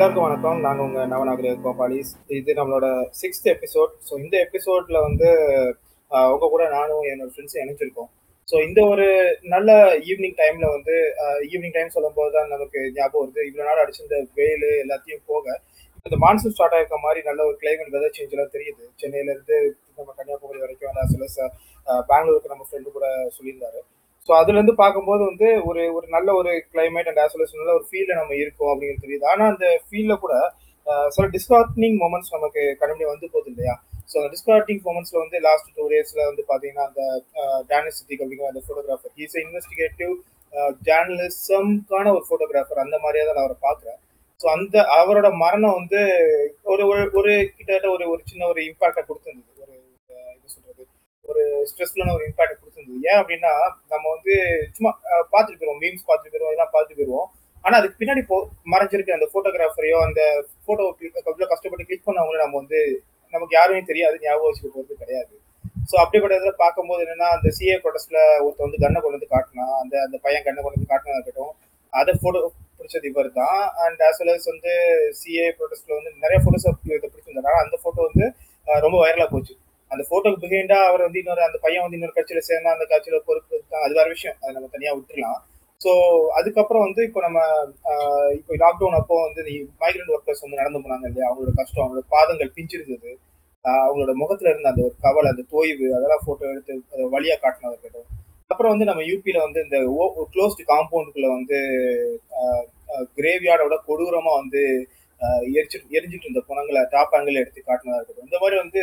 எல்லாருக்கும் வணக்கம். நாங்கள் உங்கள் நவநாகரி கோபாலிஸ். இது நம்மளோட சிக்ஸ்த் எபிசோட் ஸோ இந்த எபிசோட்ல வந்து உங்கள் உங்க கூட நானும் என்னோட ஃப்ரெண்ட்ஸும் இணைஞ்சிருக்கோம். ஸோ இந்த ஒரு நல்ல ஈவினிங் டைம்ல வந்து ஈவினிங் டைம் சொல்லும்போது தான் நமக்கு ஞாபகம் வருது. இவ்வளோ நாள் அடிச்சிருந்த வெயில் எல்லாத்தையும் போக இந்த மான்சூன் ஸ்டார்ட் ஆகிருக்க மாதிரி நல்ல ஒரு கிளைமேட் வெதர் சேஞ்ச் எல்லாம் தெரியுது. சென்னையில இருந்து நம்ம கன்னியாகுமரி வரைக்கும் சில பெங்களூருக்கு நம்ம ஃப்ரெண்டு கூட சொல்லியிருந்தாரு. ஸோ அதுலேருந்து பார்க்கும்போது வந்து ஒரு ஒரு நல்ல ஒரு கிளைமேட் அண்ட் ஆசோலேஷன் நல்ல ஒரு ஃபீல்டில் நம்ம இருக்கோம் அப்படிங்கிறது தெரியுது. ஆனால் அந்த ஃபீல்டில் கூட சில டிஸ்கார்டிங் மூமெண்ட்ஸ் நமக்கு கண்டிப்பா வந்து போகுது இல்லையா? ஸோ அந்த டிஸ்கார்டிங் மூமெண்ட்ஸில் வந்து லாஸ்ட் டூ டேஸில் வந்து பார்த்தீங்கன்னா அந்த டேனிஸ் சித்திக் அப்படிங்கிற அந்த ஃபோட்டோகிராஃபர் ஹீஸ் இன்வெஸ்டிகேட்டிவ் ஜேர்னலிசம்கான ஒரு ஃபோட்டோகிராஃபர் அந்த மாதிரியா தான் நான் அவரை பார்க்குறேன். ஸோ அந்த அவரோட மரணம் வந்து ஒரு ஒரு ஒரு கிட்டத்தட்ட ஒரு ஒரு சின்ன ஒரு இம்பாக்டை கொடுத்துருந்தது ஒரு ஆஹ், என்ன சொல்றது ஒரு ஸ்ட்ரெஸ்ஃபுல்லான ஒரு இம்பாக்ட் கொடுத்துருந்தது. ஏன் அப்படின்னா நம்ம வந்து சும்மா பார்த்துட்டு போயிருவோம். மீம்ஸ் பார்த்துட்டு போயிருவோம். இதெல்லாம் பார்த்துட்டு போயிருவோம். ஆனால் அதுக்கு பின்னாடி போ மறைஞ்சிருக்க அந்த ஃபோட்டோகிராஃபரையோ அந்த ஃபோட்டோ அவ்வளோ கஷ்டப்பட்டு கிளிக் பண்ணவங்கள நம்ம வந்து நமக்கு யாருமே தெரியாது. ஞாபகம் வச்சுக்க போகிறது கிடையாது. ஸோ அப்படிப்பட்ட இதில் பார்க்கும்போது என்னன்னா அந்த சிஏ ப்ரொடெஸ்ட்ல ஒருத்தர் வந்து கண்ணை கொண்டு வந்து காட்டினா அந்த அந்த பையன் கண்ணை கொண்டு வந்து காட்டினா இருக்கட்டும் அதை ஃபோட்டோ பிடிச்சது இவர் தான் அண்ட் ஆஸ் வெல் அஸ் வந்து சிஏ ப்ரொடெஸ்ட்ல வந்து நிறைய ஃபோட்டோஸ் பிடிச்சிருந்தாரு. ஆனால் அந்த ஃபோட்டோ வந்து ரொம்ப வைரலாக போச்சு. அந்த போட்டோக்கு பிஹைண்டா அவர் வந்து இன்னொரு அந்த பையன் வந்து இன்னொரு கட்சியில சேர்ந்தா அந்த கட்சியில பொறுப்பு அது வேற விஷயம். அதை நம்ம தனியா விட்டுறலாம். ஸோ அதுக்கப்புறம் வந்து இப்போ நம்ம இப்போ லாக்டவுன் அப்போ வந்து மைக்ரண்ட் ஒர்க்கர்ஸ் வந்து நடந்து போனாங்க இல்லையா? அவங்களோட கஷ்டம் அவங்களோட பாதங்கள் பிஞ்சிருந்தது. அவங்களோட முகத்துல இருந்த அந்த ஒரு கவலை அந்த தோய்வு அதெல்லாம் போட்டோ எடுத்து அதை வழியா காட்டினது இருக்கட்டும். அப்புறம் வந்து நம்ம யூபியில வந்து இந்த க்ளோஸ்டு காம்பவுண்டுக்குள்ள வந்து கிரேவியார்டோட கொடூரமா வந்து எரிச்சிட்டு எரிஞ்சிட்டு இருந்த புணங்களை டாப் ஆங்கிள் எடுத்து காட்டினதா இருக்கட்டும். இந்த மாதிரி வந்து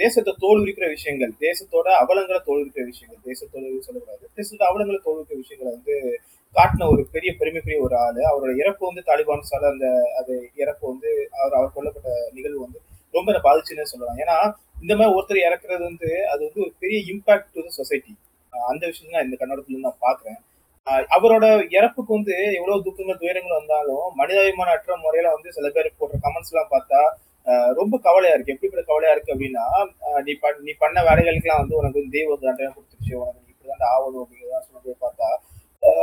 தேசத்தை தோல்விக்கிற விஷயங்கள் தேசத்தோட அவலங்களை தோல்விக்கிற விஷயங்கள் தேசத்தோட சொல்லக்கூடாது. தேசத்தோட அவலங்களை தோல்விக்கிற விஷயங்களை வந்து காட்டின ஒரு பெரிய பெருமைக்குரிய ஒரு ஆளு. அவரோட இறப்பு வந்து தாலிபான்ஸால அந்த அது இறப்பு வந்து அவர் அவர் கொல்லப்பட்ட நிகழ்வு வந்து ரொம்ப பாதிச்சுன்னு சொல்லலாம். ஏன்னா இந்த மாதிரி ஒருத்தர் இறக்குறது வந்து அது வந்து ஒரு பெரிய இம்பாக்ட் டு த சொசைட்டி அந்த விஷயம் தான் இந்த கண்ணோட்டத்துல நான் பாக்குறேன் அவரோட இறப்புக்கு வந்து எவ்வளவு துக்கங்கள் துயரங்கள் வந்தாலும் மனிதாபிமான அற்ற முறையில வந்து சில பேர் போடுற கமெண்ட்ஸ் எல்லாம் பார்த்தா ரொம்ப கவலையா இருக்கு. எப்படிப்பட்ட கவலையா இருக்கு அப்படின்னா நீ பண் நீ பண்ண வேலைகளுக்கெல்லாம் வந்து உனக்கு தெய்வ தண்டனை கொடுத்துருச்சு. உனக்கு நீ இப்படிதான் ஆகணும் அப்படிங்கிறதா சொல்லி பார்த்தா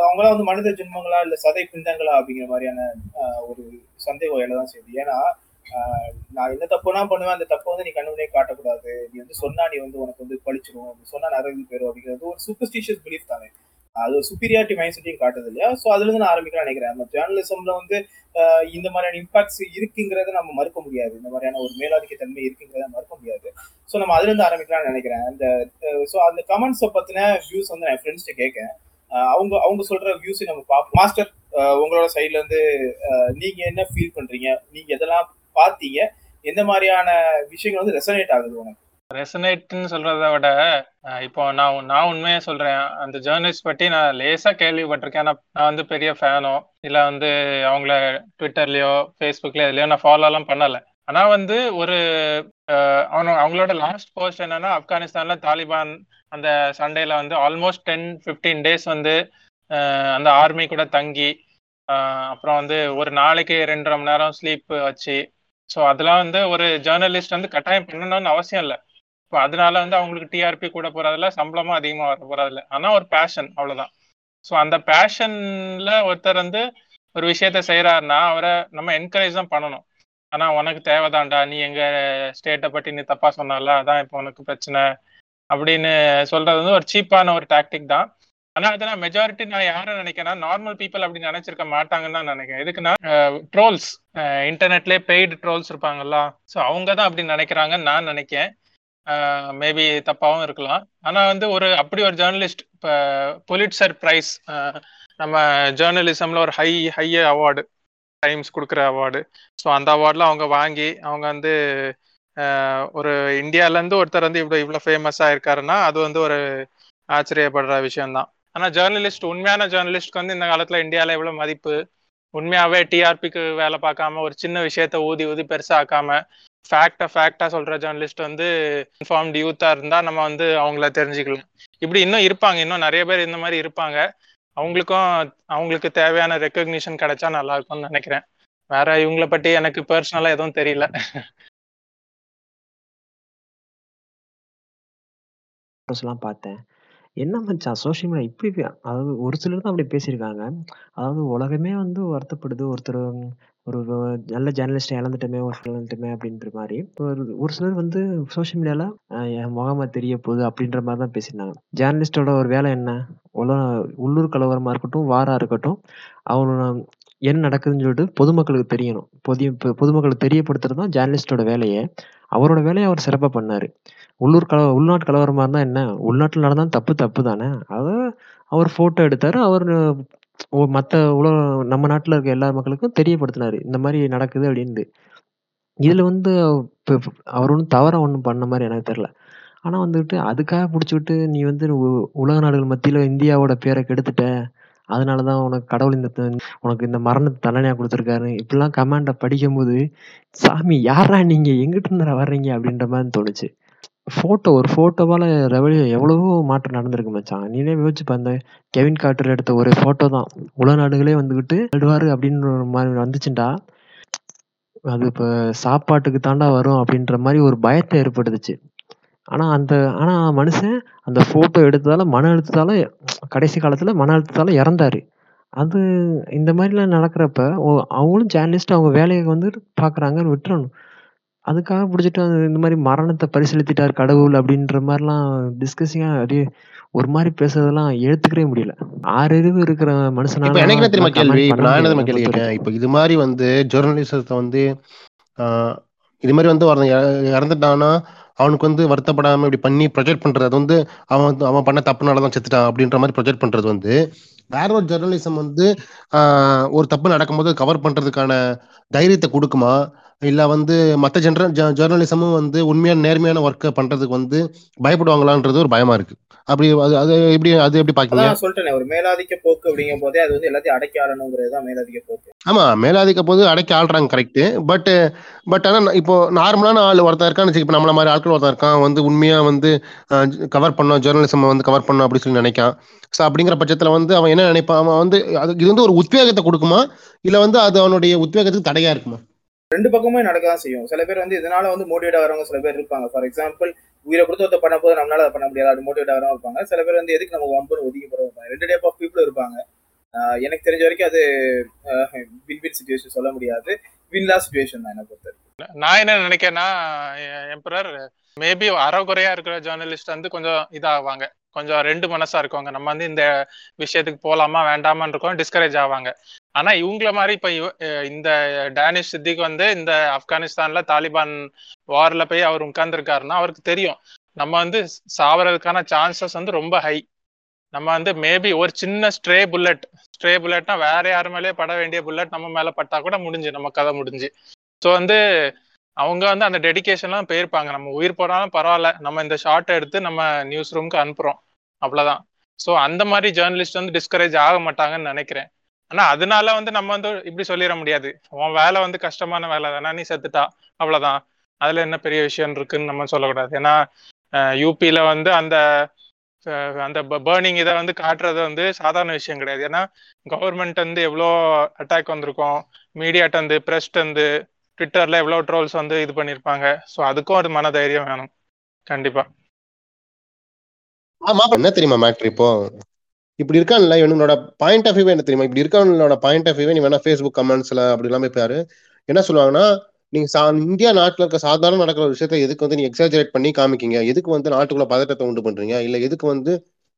அவங்களாம் வந்து மனித ஜென்மங்களா இல்ல சதை பிண்டங்களா அப்படிங்கிற மாதிரியான ஒரு சந்தேகம் எழதான் செய்யுது. ஏன்னா நான் என்ன தப்புனா பண்ணுவேன் அந்த தப்பை வந்து நீ கண்ணுனே காட்டக்கூடாது. நீ வந்து சொன்னா நீ வந்து உனக்கு வந்து பழிச்சிடும் சொன்னா நிறைய பேரும் அப்படிங்கிறது ஒரு சூப்பர்ஸ்டிஷியஸ் பிலீஃப் தானே. அது சுப்பீரியாரிட்டி மைண்ட் செட்டையும் காட்டுது இல்லையா? ஸோ அதுல இருந்து நான் ஆரம்பிக்கலாம் நினைக்கிறேன். நம்ம ஜேர்னலிசம்ல வந்து இந்த மாதிரியான இம்பாக்ட்ஸ் இருக்குங்கிறத நம்ம மறுக்க முடியாது. இந்த மாதிரியான ஒரு மேலாதிக்க தன்மை இருக்குங்கிறத மறுக்க முடியாது. ஸோ நம்ம அதுல இருந்து ஆரம்பிக்கலாம்னு நினைக்கிறேன். அந்த ஸோ அந்த கமெண்ட்ஸை பத்தின வியூஸ் வந்து நான் ஃப்ரெண்ட்ஸ்ட்டு கேட்கேன். அவங்க அவங்க சொல்ற வியூஸை நம்ம பார்ப்போம். மாஸ்டர் உங்களோட சைட்ல இருந்து நீங்க என்ன ஃபீல் பண்றீங்க? நீங்க எதெல்லாம் பார்த்தீங்க? எந்த மாதிரியான விஷயங்கள் வந்து ரெசனேட் ஆகுது உனக்கு? ரெசனேட்னு சொல்றத விட இப்போ நான் நான் உண்மையா சொல்றேன். அந்த ஜேர்னலிஸ்ட் பற்றி நான் லேசா கேள்விப்பட்டிருக்கேன். நான் வந்து பெரிய ஃபேனோ இல்ல வந்து அவங்கள ட்விட்டர்லயோ ஃபேஸ்புக்லயோ இதுலயோ நான் ஃபாலோ எல்லாம் பண்ணல. ஆனா வந்து ஒரு அவனோ அவங்களோட லாஸ்ட் போஸ்ட் என்னன்னா ஆப்கானிஸ்தான்ல தாலிபான் அந்த சண்டேல வந்து ஆல்மோஸ்ட் டென் ஃபிஃப்டீன் டேஸ் வந்து அந்த ஆர்மி கூட தங்கி அப்புறம் வந்து ஒரு நாளைக்கு ரெண்டரை மணி நேரம் ஸ்லீப் வச்சு. ஸோ அதெல்லாம் வந்து ஒரு ஜேர்னலிஸ்ட் வந்து கட்டாயம் பண்ணணும்னு அவசியம் இல்லை. இப்போ அதனால வந்து அவங்களுக்கு டிஆர்பி கூட போறதில்ல சம்பளமும் அதிகமாக வர போறதில்ல. ஆனால் ஒரு பேஷன் அவ்வளோதான் ஸோ அந்த பேஷன்ல ஒருத்தர் வந்து ஒரு விஷயத்த செய்யறாருன்னா அவரை நம்ம என்கரேஜ் தான் பண்ணணும். ஆனா உனக்கு தேவைதான்டா நீ எங்க ஸ்டேட்டை பற்றி நீ தப்பா சொன்னால அதான் இப்போ உனக்கு பிரச்சனை அப்படின்னு சொல்றது வந்து ஒரு சீப்பான ஒரு டாக்டிக் தான். ஆனா அதனால் மெஜாரிட்டி நான் யாரை நினைக்கிறேன் நார்மல் பீப்புள் அப்படி நினைச்சிருக்க மாட்டாங்கன்னு தான் நினைக்கிறேன். எதுக்குன்னா ட்ரோல்ஸ் இன்டர்நெட்லேயே பெய்டு ட்ரோல்ஸ் இருப்பாங்கல்ல. ஸோ அவங்க தான் அப்படி நினைக்கிறாங்கன்னு நான் நினைக்கிறேன் மேபி தப்பாவும் இருக்கலாம். ஆனா வந்து ஒரு அப்படி ஒரு ஜேர்னலிஸ்ட் இப்போ பொலிட்சர் ப்ரைஸ் நம்ம ஜேர்னலிசம்ல ஒரு ஹை ஹை அவார்டு டைம்ஸ் கொடுக்குற அவார்டு ஸோ அந்த அவார்டில் அவங்க வாங்கி அவங்க வந்து ஒரு இந்தியால இருந்து ஒருத்தர் வந்து இவ்வளோ இவ்வளோ ஃபேமஸாக இருக்காருன்னா அது வந்து ஒரு ஆச்சரியப்படுற விஷயம்தான். ஆனால் ஜேர்னலிஸ்ட் உண்மையான ஜேர்னலிஸ்ட்க்கு வந்து இந்த காலத்தில் இந்தியாவில் எவ்வளோ மதிப்பு. உண்மையாவே டிஆர்பிக்கு வேலை பார்க்காம ஒரு சின்ன விஷயத்த ஊதி ஊதி பெருசாக்காம ஃபேக்டா ஃபேக்டா சொல்ற ஜேர்னலிஸ்ட் வந்து இன்ஃபார்ம்டு யூத்தா இருந்தா நம்ம வந்து அவங்கள தெரிஞ்சுக்கலாம் இப்படி இன்னும் இருப்பாங்க இன்னும் நிறைய பேர் இந்த மாதிரி இருப்பாங்க அவங்களுக்கும் அவங்களுக்கு தேவையான ரெக்கக்னிஷன் கிடைச்சா நல்லா இருக்கும்னு நினைக்கிறேன் வேற இவங்கள பத்தி எனக்கு பர்சனலா எதுவும் தெரியல பார்த்தேன். என்ன மச்சான் சோஷியல் மீடியா இப்படி அதாவது ஒரு சிலர் தான் அப்படி பேசியிருக்காங்க. அதாவது உலகமே வந்து வருத்தப்படுது. ஒருத்தர் ஒரு நல்ல ஜேர்னலிஸ்ட்டை இழந்துட்டோமே ஒர்க் இழந்துட்டோமே அப்படின்ற மாதிரி. ஒரு ஒரு சிலர் வந்து சோஷியல் மீடியால என் முகமா தெரிய போகுது அப்படின்ற மாதிரி தான் பேசியிருந்தாங்க. ஜேர்னலிஸ்டோட ஒரு வேலை என்ன? உல உள்ளூர் கலவரமா இருக்கட்டும் வாரா இருக்கட்டும் அவனோட என்ன நடக்குதுன்னு சொல்லிட்டு பொதுமக்களுக்கு தெரியணும். பொது பொதுமக்களுக்கு தெரியப்படுத்துறது தான் ஜேர்னலிஸ்டோட வேலையை. அவரோட வேலையை அவர் சிறப்பாக பண்ணார். உள்ளூர் கல உள்நாட்டு கலவரமாக இருந்தால் என்ன? உள்நாட்டில் நடந்தால் தப்பு தப்பு தானே? அதை அவர் ஃபோட்டோ எடுத்தார். அவர் ஓ மற்ற உலக நம்ம நாட்டில் இருக்க எல்லா மக்களுக்கும் தெரியப்படுத்தினாரு. இந்த மாதிரி நடக்குது அப்படின்ட்டு. இதில் வந்து இப்போ அவர் ஒன்றும் தவறாக ஒன்றும் பண்ண மாதிரி எனக்கு தெரில ஆனால் வந்துட்டு அதுக்காக பிடிச்சிக்கிட்டு நீ வந்து உ- உலக நாடுகள் மத்தியில் இந்தியாவோட பேரை கெடுத்துட்ட. அதனால தான் உனக்கு கடவுள் இந்த த- உனக்கு இந்த மரணத்தை தண்டனையாக கொடுத்துருக்காரு. இப்படிலாம் கமாண்டை படிக்கும்போது சாமி யாரா நீங்கள் எங்கிட்டிருந்தா வர்றீங்க? அப்படின்ற மாதிரி தோணுச்சு. ஃபோட்டோ ஒரு ஃபோட்டோவால் ரெவல்யூ எவ்வளவோ மாற்றம் நடந்திருக்கு மச்சான். நீனே யோசிச்சு பாரு, அந்த கெவின் கார்ட்டர் எடுத்த ஒரு ஃபோட்டோ தான். உலக நாடுகளே வந்துக்கிட்டு விடுவார் அப்படின்ற ஒரு மாதிரி வந்துச்சுண்டா. அது இப்போ சாப்பாட்டுக்கு தாண்டா வரும் அப்படின்ற மாதிரி ஒரு பயத்தை ஏற்படுத்துச்சு. ஆனால் அந்த ஆனால் மனுஷன் அந்த ஃபோட்டோ எடுத்ததால மன அழுத்தத்தால கடைசி காலத்தில் மன அழுத்தத்தால இறந்தாரு. அது இந்த மாதிரிலாம் நடக்கிறப்ப ஓ- அவங்களும் ஜேர்னலிஸ்ட் அவங்க வேலையை வந்து பார்க்குறாங்கன்னு விட்டுறணும். அதுக்காக பிடிச்சிட்டு அது இந்த மாதிரி மரணத்தை பரிசீலித்திட்டார் கடவுள் அப்படின்ற மாதிரிலாம் டிஸ்கஸிங்காக அப்படியே ஒரு மாதிரி பேசுறதெல்லாம் ஏற்றுக்கவே முடியல. ஆறு அறிவு இருக்கிற மனுஷனால எனக்கு என்ன தெரியுமா கேள்வி? நான் என்ன தெரியுமா கேள்வி கேட்டேன்? இப்ப இது மாதிரி வந்து ஜெர்னலிசத்தை வந்து இது மாதிரி வந்து ஒருத்தன் இற- இறந்துட்டான்னா அவனுக்கு வந்து வருத்தப்படாம இப்படி பண்ணி ப்ரொஜெக்ட் பண்றது. அது வந்து அவன் வந்து- அவன் பண்ண தப்புனால தான் செத்துட்டான் அப்படின்ற மாதிரி ப்ரொஜெக்ட் பண்றது வந்து. வேற ஒரு ஜெர்னலிசம் வந்து ஒரு தப்பு நடக்கும்போது கவர் பண்றதுக்கான தைரியத்தை கொடுக்குமா? இல்ல வந்து மற்ற ஜென்ரல் ஜெர்னலிசமும் வந்து உண்மையான நேர்மையான ஒர்க்கை பண்றதுக்கு வந்து பயப்படுவாங்களான்றது ஒரு பயமா இருக்கு. அப்படி அது அது எப்படி அது எப்படி பாக்கீங்க? சொல்லிட்டேனே ஒரு மேலாதிக்க போக்கு அப்படிங்கும் போதே அது வந்து எல்லாத்தையும் அடக்கி ஆளணுங்கிறது தான் மேலாதிக்க போக்கு. ஆமா மேலாதிக்க போது அடக்கி ஆள்றாங்க கரெக்ட் பட் பட் ஆனா இப்போ நார்மலான ஆள் ஒருத்தன் இருக்கான்னு இப்ப நம்மள மாதிரி ஆட்கள் ஒருத்தன் இருக்கான் வந்து உண்மையா வந்து கவர் பண்ணோம் ஜேர்னலிசம் வந்து கவர் பண்ணோம் அப்படி சொல்லி நினைக்கான். ஸோ அப்படிங்கிற பட்சத்துல வந்து அவன் என்ன நினைப்பான்? அவன் வந்து அது இது வந்து ஒரு உத்வேகத்தை கொடுக்குமா? இல்ல வந்து அது அவனுடைய உத்வேகத்துக்கு தடையா இருக்குமா? ரெண்டு பக்கமும் நடக்க தான் செய்யும். சில பேர் வந்து இதனால வந்து மோட்டிவேட் ஆகிறவங்க சில பேர் இருப்பாங்க. ஃபார் எக்ஸாம்பிள் உயிரை கொடுத்து ஒருத்த பண்ண போது நம்மளால அதை பண்ண முடியாது. அது மோட்டிவேட் ஆகிறவங்க இருப்பாங்க. சில பேர் வந்து எதுக்கு நம்ம வம்புன்னு ஒதுக்கி போகிறோம் இருப்பாங்க. ரெண்டு டைப் ஆஃப் பீப்புள் இருப்பாங்க. எனக்கு தெரிஞ்ச வரைக்கும் அது வின் வின் சுச்சுவேஷன் சொல்ல முடியாது. வின் லாஸ் சுச்சுவேஷன் தான் என்ன பொறுத்த நான் என்ன நினைக்கிறேன்னா எம்பரர் மேபி அறகுறையா இருக்கிற ஜேர்னலிஸ்ட் வந்து கொஞ்சம் இதாவாங்க. கொஞ்சம் ரெண்டு மனசா இருக்கவங்க. நம்ம வந்து இந்த விஷயத்துக்கு போலாமா வேண்டாமான்னு இருக்கோம் டிஸ்கரேஜ் ஆவாங்க. ஆனா இவங்கள மாதிரி இப்ப இந்த டேனிஷ் சித்திக் வந்து இந்த ஆப்கானிஸ்தான்ல தாலிபான் வார்ல போய் அவர் உட்கார்ந்துருக்காருன்னா அவருக்கு தெரியும். நம்ம வந்து சாவறதுக்கான சான்சஸ் வந்து ரொம்ப ஹை நம்ம வந்து மேபி ஒரு சின்ன ஸ்ட்ரே புல்லட் ஸ்ட்ரே புல்லட்னா வேற யாரு மேலேயே பட வேண்டிய புல்லட் நம்ம மேல பட்டா கூட முடிஞ்சு நம்ம கதை முடிஞ்சு. ஸோ வந்து அவங்க வந்து அந்த டெடிகேஷன்லாம் போயிருப்பாங்க. நம்ம உயிர் போனாலும் பரவாயில்ல. நம்ம இந்த ஷார்ட் எடுத்து நம்ம நியூஸ் ரூமுக்கு அனுப்புறோம். அவ்வளவுதான். ஸோ அந்த மாதிரி ஜேர்னலிஸ்ட் வந்து டிஸ்கரேஜ் ஆக மாட்டாங்கன்னு நினைக்கிறேன். ஆனா அதனால வந்து நம்ம வந்து இப்படி சொல்லிட முடியாது. உன் வேலை வந்து கஷ்டமான வேலை தானே நீ செத்துட்டா அவ்வளவுதான். அதுல என்ன பெரிய விஷயம் இருக்குன்னு நம்ம சொல்லக்கூடாது. ஏன்னா யூபியில வந்து அந்த அந்த பேர்னிங் இதை வந்து காட்டுறது வந்து சாதாரண விஷயம் கிடையாது. ஏன்னா கவர்மெண்ட் வந்து எவ்வளோ அட்டாக் வந்திருக்கும் மீடியாட்ட வந்து பிரஸ்ட் வந்து ட்விட்டர்ல எவ்வளோ ட்ரோல்ஸ் வந்து இது பண்ணியிருப்பாங்க ஸோ அதுக்கும் ஒரு மன தைரியம் வேணும். கண்டிப்பா. ஆமா என்ன தெரியுமா மேட்ரு இப்போ? இப்படி இருக்கான்ல இவனோட பாயிண்ட் ஆஃப் வியூ என்ன தெரியுமா? இப்படி இருக்கவனோட பாயிண்ட் ஆஃப் வியூ நீ வேணா ஃபேஸ்புக் கமெண்ட்ஸ்ல அப்படி எல்லாம் பாரு. என்ன சொல்லுவாங்கன்னா நீங்க சா இந்தியா நாட்டுல இருக்க சாதாரண நடக்கிற ஒரு விஷயத்த எதுக்கு வந்து நீ எக்ஸாஜரேட் பண்ணி காமிக்கீங்க? எதுக்கு வந்து நாட்டுக்குள்ள பதட்டத்தை உண்டு பண்றீங்க? இல்ல எதுக்கு வந்து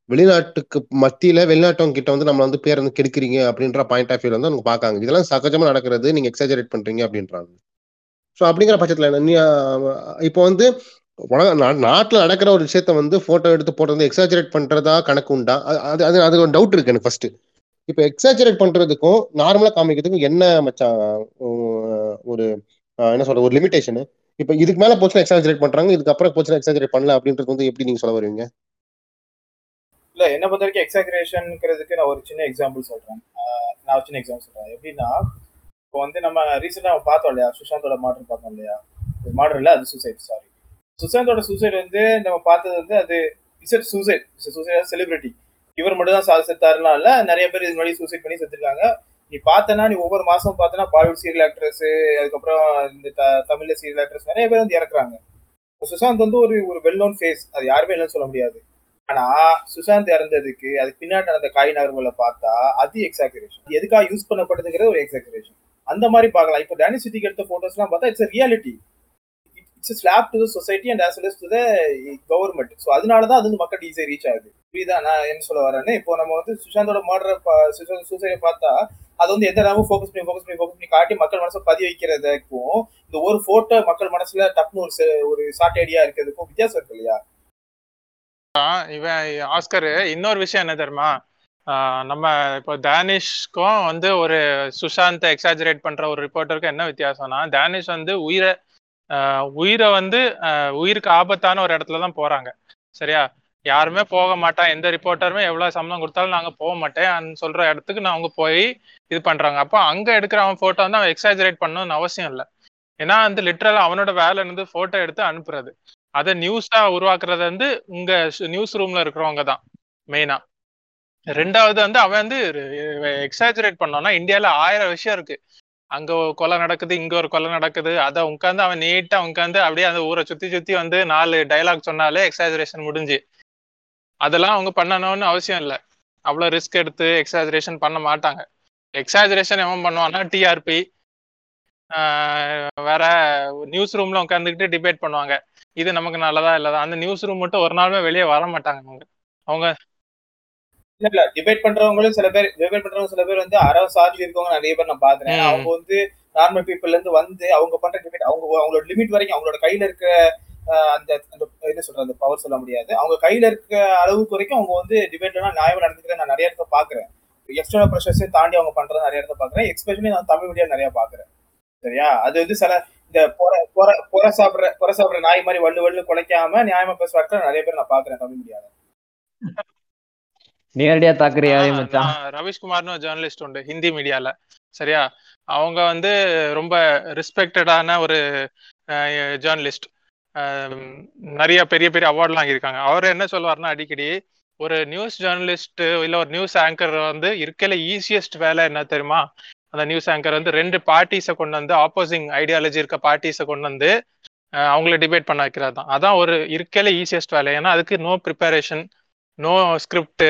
வெளிநாட்டுக்கு மத்தியில வெளிநாட்டவங்க கிட்ட வந்து நம்ம வந்து பேர் வந்து கெடுக்கிறீங்க அப்படின்ற பாயிண்ட் ஆஃப் வியூல வந்து அவங்க பாக்காங்க இதெல்லாம் சகஜமா நடக்கிறது நீங்க எக்ஸாஜரேட் பண்றீங்க அப்படின்றாங்க. ஸோ அப்படிங்கிற பட்சத்துல என்ன நீ இப்போ வந்து நாட்டில் நடக்கிற ஒரு விஷயத்த வந்து போட்டோ எடுத்து போட்டு எக்ஸாஜரேட் பண்றதா கணக்கு உண்டா? அது அது- அது ஒரு டவுட் இருக்கு எனக்கு ஃபர்ஸ்ட் இப்போ எக்ஸாஜரேட் பண்றதுக்கும் நார்மலா காமிக்கிறதுக்கும் என்ன மச்சான் ஒரு என்ன சொல்ற ஒரு லிமிடேஷனு இப்போ இதுக்கு மேல போச்சுன்னா எக்ஸாஜரேட் பண்றாங்க இதுக்கப்புறம் போச்சுன்னா எக்ஸாஜரேட் பண்ணல அப்படின்றது வந்து எப்படி நீங்க சொல்ல வருவீங்க? இல்ல என்ன பொறுத்த வரைக்கும் எக்ஸாகரேஷன்ங்கிறதுக்கு நான் ஒரு சின்ன எக்ஸாம்பிள் சொல்றேன். நான் ஒரு சின்ன எக்ஸாம்பிள் சொல்றேன். எப்படின்னா இப்போ வந்து நம்ம ரீசெண்டா பார்த்தோம் இல்லையா? சுஷாந்தோட மாடல் பார்த்தோம் இல்லையா? மாடல் இல்ல அது சூசைட் சாரி சுஷாந்தோட சூசைட் வந்து நம்ம பார்த்தது வந்து அது இசட் சூசைட் சூசைட் செலிபிரிட்டி இவர் மட்டும் தான் சாதி செத்தாருலாம் இல்ல நிறைய பேர் இது முன்னாடி சூசைட் பண்ணி செத்துருக்காங்க. நீ பார்த்தனா நீ ஒவ்வொரு மாசம் பார்த்தனா பாலிவுட் சீரியல் ஆக்ட்ரஸ் அதுக்கப்புறம் இந்த த- தமிழ்ல சீரியல் ஆக்ட்ரஸ் நிறைய பேர் வந்து இறக்குறாங்க. சுஷாந்த் வந்து ஒரு ஒரு வெல் நோன் ஃபேஸ் அது யாருமே இல்லைன்னு சொல்ல முடியாது. ஆனா சுஷாந்த் இறந்ததுக்கு அதுக்கு பின்னாடி நடந்த காய் நகர்வுகளை பார்த்தா அது எக்ஸாகரேஷன் எதுக்காக யூஸ் பண்ணப்பட்டதுங்கிறது ஒரு எக்ஸாகரேஷன் அந்த மாதிரி பார்க்கலாம். இப்போ டேனி சிட்டிக்கு எடுத்த போட்டோஸ்லாம் பார்த்தா it's reality it's slap to society and as well to the government so அதனால தான் அது வந்து மக்கள் ஈஸியாக ரீச் ஆகுது. புரியுதா? நான் என்ன சொல்ல வரேன்னு இப்போ நம்ம வந்து சுஷாந்தோட மர்டர் சூசைடை பார்த்தா அது வந்து எந்த நேரமும் ஃபோக்கஸ் பண்ணி ஃபோக்கஸ் பண்ணி ஃபோக்கஸ் பண்ணி காட்டி மக்கள் மனசை பதிய வைக்கிறதுக்கும் இந்த ஒரு ஃபோட்டோ மக்கள் மனசுல டப்புனு ஒரு ஒரு ஷார்ட் ஐடியா இருக்கிறதுக்கும் வித்தியாசம் இருக்கு இல்லையா? இவன் ஆஸ்கர் இன்னொரு விஷயம் என்ன தெரியுமா? நம்ம இப்போ தானிஷ்க்கும் வந்து ஒரு சுஷாந்த் எக்ஸாஜரேட் பண்ற ஒரு ரிப்போர்ட்டருக்கும் என்ன வித்தியாசம்னா தானிஷ் வந்து உயிரை உயிரை வந்து உயிருக்கு ஆபத்தான ஒரு இடத்துல தான் போறாங்க. சரியா? யாருமே போக மாட்டான் எந்த ரிப்போர்ட்டருமே எவ்வளவு சம்பளம் கொடுத்தாலும் நாங்க போக மாட்டேன். சொல்ற இடத்துக்கு நான் அவங்க போய் இது பண்றாங்க. அப்போ அங்க எடுக்கிற அவன் போட்டோ வந்து அவன் எக்ஸாஜரேட் பண்ணணும்னு அவசியம் இல்லை. ஏன்னா வந்து லிட்ரலா அவனோட வேலை இருந்து போட்டோ எடுத்து அனுப்புறது. அதை நியூஸா உருவாக்குறது வந்து உங்க நியூஸ் ரூம்ல இருக்கிறவங்க தான் மெயினா ரெண்டாவது வந்து அவன் வந்து எக்ஸாஜரேட் பண்ணோம்னா இந்தியால ஆயிரம் விஷயம் இருக்கு. அங்க ஒரு கொலை நடக்குது இங்க ஒரு கொலை நடக்குது. அதை உட்காந்து அவன் நீட்டா உட்காந்து அப்படியே அந்த ஊரை சுத்தி சுத்தி வந்து நாலு டைலாக் சொன்னாலே எக்ஸாஜரேஷன் முடிஞ்சு. அதெல்லாம் அவங்க பண்ணணும்னு அவசியம் இல்லை. அவ்வளவு ரிஸ்க் எடுத்து எக்ஸாஜரேஷன் பண்ண மாட்டாங்க. எக்ஸாஜரேஷன் எவன் பண்ணுவான்னா டிஆர்பி வேற நியூஸ் ரூம்ல உட்காந்துக்கிட்டு டிபேட் பண்ணுவாங்க. இது நமக்கு நல்லதா இல்லதா? அந்த நியூஸ் ரூம் மட்டும் ஒரு நாளுமே வெளியே வர மாட்டாங்க அவங்க. அவங்க இல்ல இல்ல. டிபேட் பண்றவங்களும் சில பேர் டிபேட் பண்றவங்க சில பேர் வந்து அரை சார்ஜ் இருக்கவங்க நிறைய பேர் நான் பாக்குறேன். அவங்க வந்து நார்மல் பீப்புள்ல இருந்து வந்து அவங்க பண்ற டிபேட் அவங்க அவங்களோட லிமிட் வரைக்கும் அவங்களோட கையில இருக்க அந்த அந்த என்ன சொல்றது அந்த பவர் சொல்ல முடியாது. அவங்க கையில இருக்க அளவுக்கு வரைக்கும் அவங்க வந்து டிபேட்ல நியாயமா நடந்துக்கிறத நான் நிறைய இடத்த பாக்குறேன். எக்ஸ்டர்னல் ப்ரெஷர்ஸையும் தாண்டி அவங்க பண்றத நிறைய இடத்த பாக்குறேன். எஸ்பெஷலி நான் தமிழ் மீடியா நிறைய பாக்குறேன். சரியா? அது வந்து சில இந்த பொற சாப்பிடுற பொற சாப்பிடுற நாய் மாதிரி வள்ளு வள்ளு குலைக்காம நியாயமா பேசுற நிறைய பேர் நான் பாக்குறேன் தமிழ் மீடியால நேரடியா தாக்குறியா மச்சான்? ரவிஷ்குமார்னு ஒரு ஜேர்னலிஸ்ட் உண்டு ஹிந்தி மீடியால. சரியா? அவங்க வந்து ரொம்ப ரெஸ்பெக்டடான ஒரு ஜேர்னலிஸ்ட் நிறைய பெரிய பெரிய அவார்ட்லாம் வாங்கியிருக்காங்க. அவர் என்ன சொல்லுவாருன்னா அடிக்கடி ஒரு நியூஸ் ஜேர்னலிஸ்ட் இல்ல ஒரு நியூஸ் ஆங்கர் வந்து இருக்கல ஈஸியஸ்ட் வேலை என்ன தெரியுமா? அந்த நியூஸ் ஆங்கர் வந்து ரெண்டு பார்ட்டிஸை கொண்டு வந்து ஆப்போசிங் ஐடியாலஜி இருக்க பார்ட்டிஸை கொண்டு வந்து அவங்கள டிபேட் பண்ண வைக்கிறது தான். அதான் ஒரு இருக்கல ஈஸியஸ்ட் வேலை. ஏன்னா அதுக்கு no preparation no script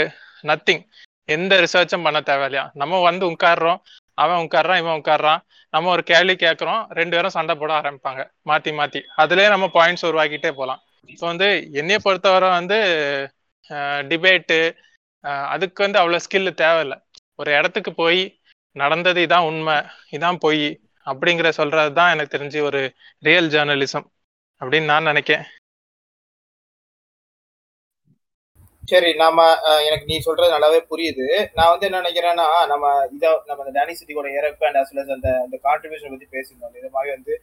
nothing எந்த ரிசர்ச்சும் பண்ண தேவையில்லையா? நம்ம வந்து உட்காடுறோம் அவன் உட்காடுறான் இவன் உட்காடுறான் நம்ம ஒரு கேள்வி கேட்குறோம். ரெண்டு பேரும் சண்டை போட ஆரம்பிப்பாங்க. மாத்தி மாத்தி. அதுலயே நம்ம பாயிண்ட்ஸ் உருவாக்கிட்டே போகலாம் இப்போ வந்து என்னைய பொறுத்தவரை வந்து டிபேட்டு அதுக்கு வந்து அவ்வளோ ஸ்கில் தேவையில்லை. ஒரு இடத்துக்கு போய் நடந்தது இதான் உண்மை இதான் பொய் அப்படிங்கிற சொல்றது தான் எனக்கு தெரிஞ்சு ஒரு ரியல் ஜேர்னலிசம் அப்படின்னு நான் நினைக்கிறேன் சரி நாம எனக்கு நீ சொல்றது நல்லாவே புரியுது. நான் வந்து என்ன நினைக்கிறேன்னா நம்ம இதை நம்ம இந்த டேனி சிட்டியோட இறப்பு அண்ட் அஸ் அந்த அந்த கான்ட்ரிபியூஷன் பத்தி பேசியிருந்தோம். இது மாதிரி வந்து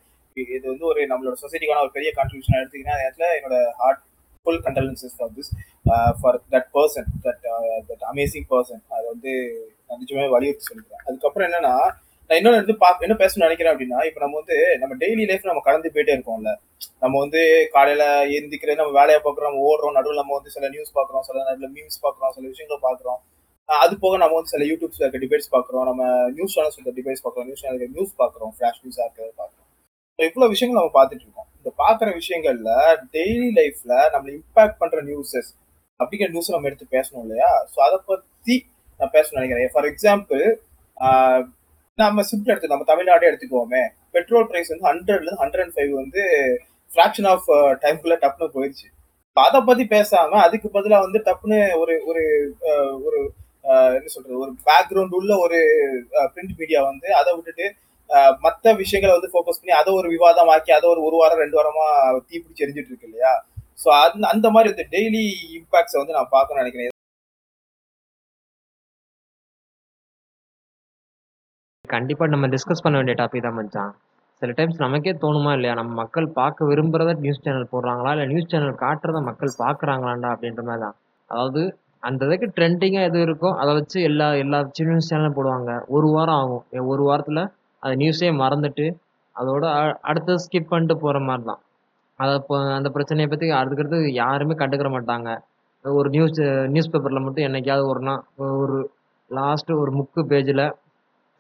இது வந்து ஒரு நம்மளோட சொசைட்டிக்கான ஒரு பெரிய கான்ட்ரிபியூஷன் எடுத்துக்கிட்டா அந்த இடத்துல என்னோட heart full condolences for this for that person that that amazing person அதை வந்து நான் நிஜமே வலியுறுத்தி சொல்லிக்கிறேன். அதுக்கப்புறம் என்னன்னா நான் இன்னொன்று வந்து பா என்ன பேசணும்னு நினைக்கிறேன் அப்படின்னா இப்போ நம்ம வந்து நம்ம டெய்லி லைஃப் நம்ம கடந்து போயிட்டே இருக்கோம்ல. நம்ம வந்து காலையில எந்திக்கிறது நம்ம வேலையை பார்க்குறோம் நம்ம ஓடுறோம் நடுவில் நம்ம வந்து சில நியூஸ் பார்க்குறோம் சில நடுவில் மீம்ஸ் பார்க்குறோம் சில விஷயங்களை பார்க்குறோம். அது போக நம்ம வந்து சில யூடியூப்ஸ்ல இருக்க டிபேட்ஸ் பார்க்குறோம் நம்ம நியூஸ் சேனல்ஸ் இருக்க டிபேட்ஸ் பார்க்குறோம் நியூஸ் சேனல் நியூஸ் பார்க்குறோம் ஃபிளாஷ் நியூஸாக இருக்கிறத பார்க்குறோம். ஸோ இவ்வளோ விஷயங்கள் நம்ம பார்த்துட்டு இருக்கோம். இந்த பார்க்குற விஷயங்கள்ல டெய்லி லைஃப்ல நம்மளை இம்பாக்ட் பண்ற நியூஸஸ் அப்படிங்கிற நியூஸ் நம்ம எடுத்து பேசணும் இல்லையா? ஸோ அதை பத்தி நான் பேசணும்னு நினைக்கிறேன். ஃபார் எக்ஸாம்பிள் நம்ம சிம்பிள் எடுத்து நம்ம தமிழ்நாடே எடுத்துக்குவோமே. பெட்ரோல் பிரைஸ் வந்து ஹண்ட்ரட்ல இருந்து ஹண்ட்ரட் அண்ட் ஃபைவ் வந்து ஃபிராக்ஷன் ஆஃப் டைம்குள்ள டப்புன்னு போயிடுச்சு அதை பத்தி பேசாம அதுக்கு பதிலா வந்து டப்புன்னு ஒரு ஒரு uh, ஒரு uh, என்ன சொல்றது ஒரு பேக்ரவுண்ட் உள்ள ஒரு uh, பிரிண்ட் மீடியா வந்து அதை விட்டுட்டு மற்ற விஷயங்களை வந்து ஃபோக்கஸ் பண்ணி அதை ஒரு விவாதம் ஆக்கி அதை ஒரு ஒரு வாரம் ரெண்டு வாரமா தீப்பிடிச்சு எரிஞ்சிட்டு இருக்கு இல்லையா? ஸோ அந்த அந்த மாதிரி இந்த டெய்லி இம்பாக்ட்ஸை வந்து நான் பார்க்கணும்னு நினைக்கிறேன். கண்டிப்பா நம்ம டிஸ்கஸ் பண்ண வேண்டிய டாபிக் தான் மச்சான். சில டைம்ஸ் நமக்கே தோணுமா இல்லையா? நம்ம மக்கள் பார்க்க விரும்புறத நியூஸ் சேனல் போடுறாங்களா? இல்ல நியூஸ் சேனல் காட்டுறத மக்கள் பாக்குறாங்களாண்டா அப்படின்ற மாதிரி தான். அதாவது அந்த இதுக்கு ட்ரெண்டிங்காக எது இருக்கோ அதை வச்சு எல்லா எல்லா நியூஸ் சேனலும் போடுவாங்க. ஒரு வாரம் ஆகும். ஒரு வாரத்தில் அது நியூஸே மறந்துட்டு அதோட அ- அடுத்தது ஸ்கிப் பண்ணிட்டு போகிற மாதிரி தான். அதை இப்போ அந்த பிரச்சனையை பற்றி அதுக்கடுத்து யாருமே கண்டுக்கிற மாட்டாங்க. ஒரு நியூஸ் நியூஸ் பேப்பரில் மட்டும் என்னைக்காவது ஒரு நாள் ஒரு லாஸ்ட்டு ஒரு முக்கு பேஜில்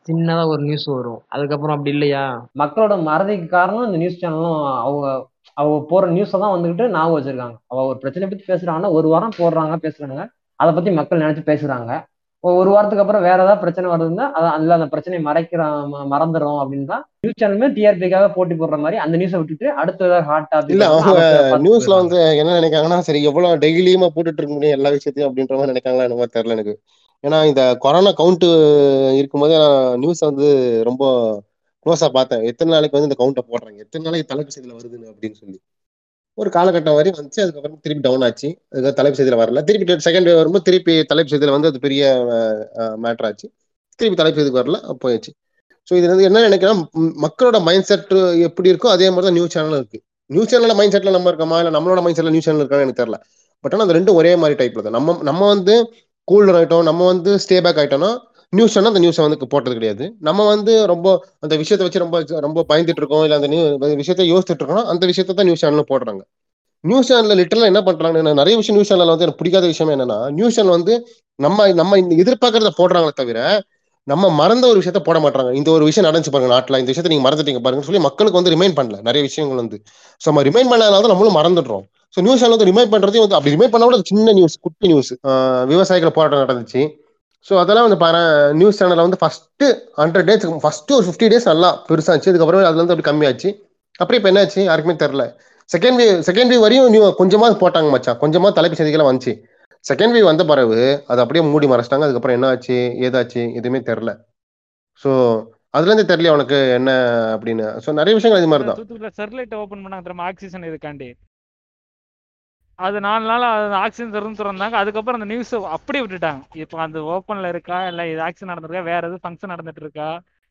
சின்னதா ஒரு நியூஸ் வரும். அதுக்கப்புறம் அப்படி இல்லையா? மக்களோட மறதிக்கு காரணம் இந்த நியூஸ் சேனலும் அவங்க அவங்க போற நியூஸை தான் வந்துகிட்டு ஞாபகம் வச்சிருக்காங்க. அவ ஒரு பிரச்சனை பத்தி பேசுறாங்கன்னா ஒரு வாரம் போடுறாங்க பேசுறாங்க அதை பத்தி மக்கள் நினைச்சு பேசுறாங்க. ஒரு ஒரு வாரத்துக்கு அப்புறம் வேற ஏதாவது பிரச்சனை வருதுன்னா அதான் அதுல அந்த பிரச்சனையை மறைக்கிறோம் ம- மறந்துடுறோம் அப்படின்னா நியூஸ் சேனலுமே டிஆர்பிக்காக போட்டி போடுற மாதிரி அந்த நியூஸை விட்டுட்டு அடுத்த ஏதாவது ஹாட் இல்ல டாபிக் அவங்க நியூஸ்ல வந்து என்ன நினைக்காங்கன்னா சரி எவ்வளவு டெய்லியுமா போட்டுட்டு இருக்க முடியும் எல்லா விஷயத்தையும் அப்படின்ற மாதிரி நினைக்காங்களா என்னமோ தெரியல எனக்கு. ஏன்னா இந்த கொரோனா கவுண்ட் இருக்கும்போது நான் நியூஸ் வந்து ரொம்ப க்ளோஸா பார்த்தேன். எத்தனை நாளைக்கு வந்து இந்த கவுண்ட்டை போடுறாங்க? எத்தனை நாளைக்கு தலைப்பு செய்தியில வருதுன்னு அப்படின்னு சொல்லி. ஒரு காலகட்டம் வரையும் வந்துச்சு. அதுக்கப்புறம் திருப்பி டவுன் ஆச்சு. அதுக்காக தலைப்பு செய்தியில வரல. திருப்பி செகண்ட் வேவ் வரும்போது திருப்பி தலைப்பு செய்தியில வந்து அது பெரிய மேட்டர் ஆச்சு. திருப்பி தலைப்பு செய்திக்கு வரல. அப்போ போயிடுச்சு ஸோ இது வந்து என்ன நினைக்கிறேன் மக்களோட மைண்ட் செட் எப்படி இருக்கோ அதே மாதிரி தான் நியூஸ் சேனலும் இருக்கு. நியூஸ் சேனல்ல மைண்ட் செட்ல நம்ம இருக்கோமா? இல்ல நம்மளோட மைண்ட் செட்ல நியூஸ் சேனல் இருக்கான்னு எனக்கு தெரியல. பட் ஆனால் அந்த ரெண்டும் ஒரே மாதிரி டைப்ல தான். நம்ம நம்ம வந்து கூலர் ஆகிட்டோம் நம்ம வந்து ஸ்டே பேக் ஆகிட்டோம்னா நியூஸ் சேனல் அந்த நியூஸை வந்து போட்டது கிடையாது. நம்ம வந்து ரொம்ப அந்த விஷயத்தை வச்சு ரொம்ப ரொம்ப பயந்துட்டு இருக்கோம் இல்லை அந்த நியூ விஷயத்த யோசிச்சுட்டு இருக்கோம் அந்த விஷயத்தை தான் நியூஸ் சேனல் போடுறாங்க. நியூஸ் சேனல்ல லிட்டரில் என்ன பண்றாங்க நிறைய விஷயம் நியூஸ் சேனல்ல வந்து எனக்கு பிடிக்காத விஷயம் என்னன்னா நியூஸ் சேனல் வந்து நம்ம நம்ம எதிர்பார்க்கறத போடுறாங்களே தவிர நம்ம மறந்த ஒரு விஷயத்த போட மாட்டாங்க இந்த ஒரு விஷயம் நடந்துச்சு பாருங்க நாட்டில் இந்த விஷயத்தை நீங்க மறந்துட்டீங்க பாருங்க சொல்லி மக்களுக்கு வந்து ரிமைண்ட் பண்ணல. நிறைய விஷயங்கள் வந்து. ஸோ நம்ம ரிமைண்ட் பண்ணாதனால நம்மளும் மறந்துடுறோம். ஸோ நியூஸ் சேனல் வந்து ரிமைண்ட் பண்றதே வந்து அப்படி ரிமைண்ட் பண்ண கூட சின்ன நியூஸ் குட்டி நியூஸ் விவசாயிகள் போராட்டம் நடந்துச்சு. ஸோ அதெல்லாம் வந்து பாரு நியூஸ் சேனலில் வந்து ஃபஸ்ட்டு ஹண்ட்ரட் டேஸ் ஃபஸ்ட்டு ஒரு ஃபிஃப்டி டேஸ் நல்லா பெருசாக அதுக்கப்புறம் அதுல இருந்து அப்படி கம்மியாச்சு. அப்புறம் இப்போ என்னாச்சு? யாருக்குமே தெரில செகண்ட் வே செகண்ட் வே வரையும் நியூ கொஞ்சமாக போட்டாங்க மச்சான். கொஞ்சமாக தலைப்பு செய்திகளாக வந்துச்சு. செகண்ட் வே வந்த பிறகு அது அப்படியே மூடி மறைச்சிட்டாங்க. அதுக்கப்புறம் என்ன ஆச்சு ஏதாச்சு? எதுவுமே தெரில ஸோ அதுலேருந்து தெரியல உனக்கு என்ன அப்படின்னு? ஸோ நிறைய விஷயங்கள் இது மாதிரி தான். சர்லைட் ஓப்பன் பண்ணாங்க ஆக்சிஜன் இதுக்காண்டி. அது நாலு நாள் அது ஆக்சிஜன் திறந்து திறந்தாங்க. அதுக்கப்புறம் அந்த நியூஸ் அப்படியே விட்டுட்டாங்க. இப்போ அந்த ஓப்பன்ல இருக்கா? இல்லை இது ஆக்சிஜன் நடந்திருக்கா? வேற எதுவும் ஃபங்க்ஷன் நடந்துட்டு இருக்கா?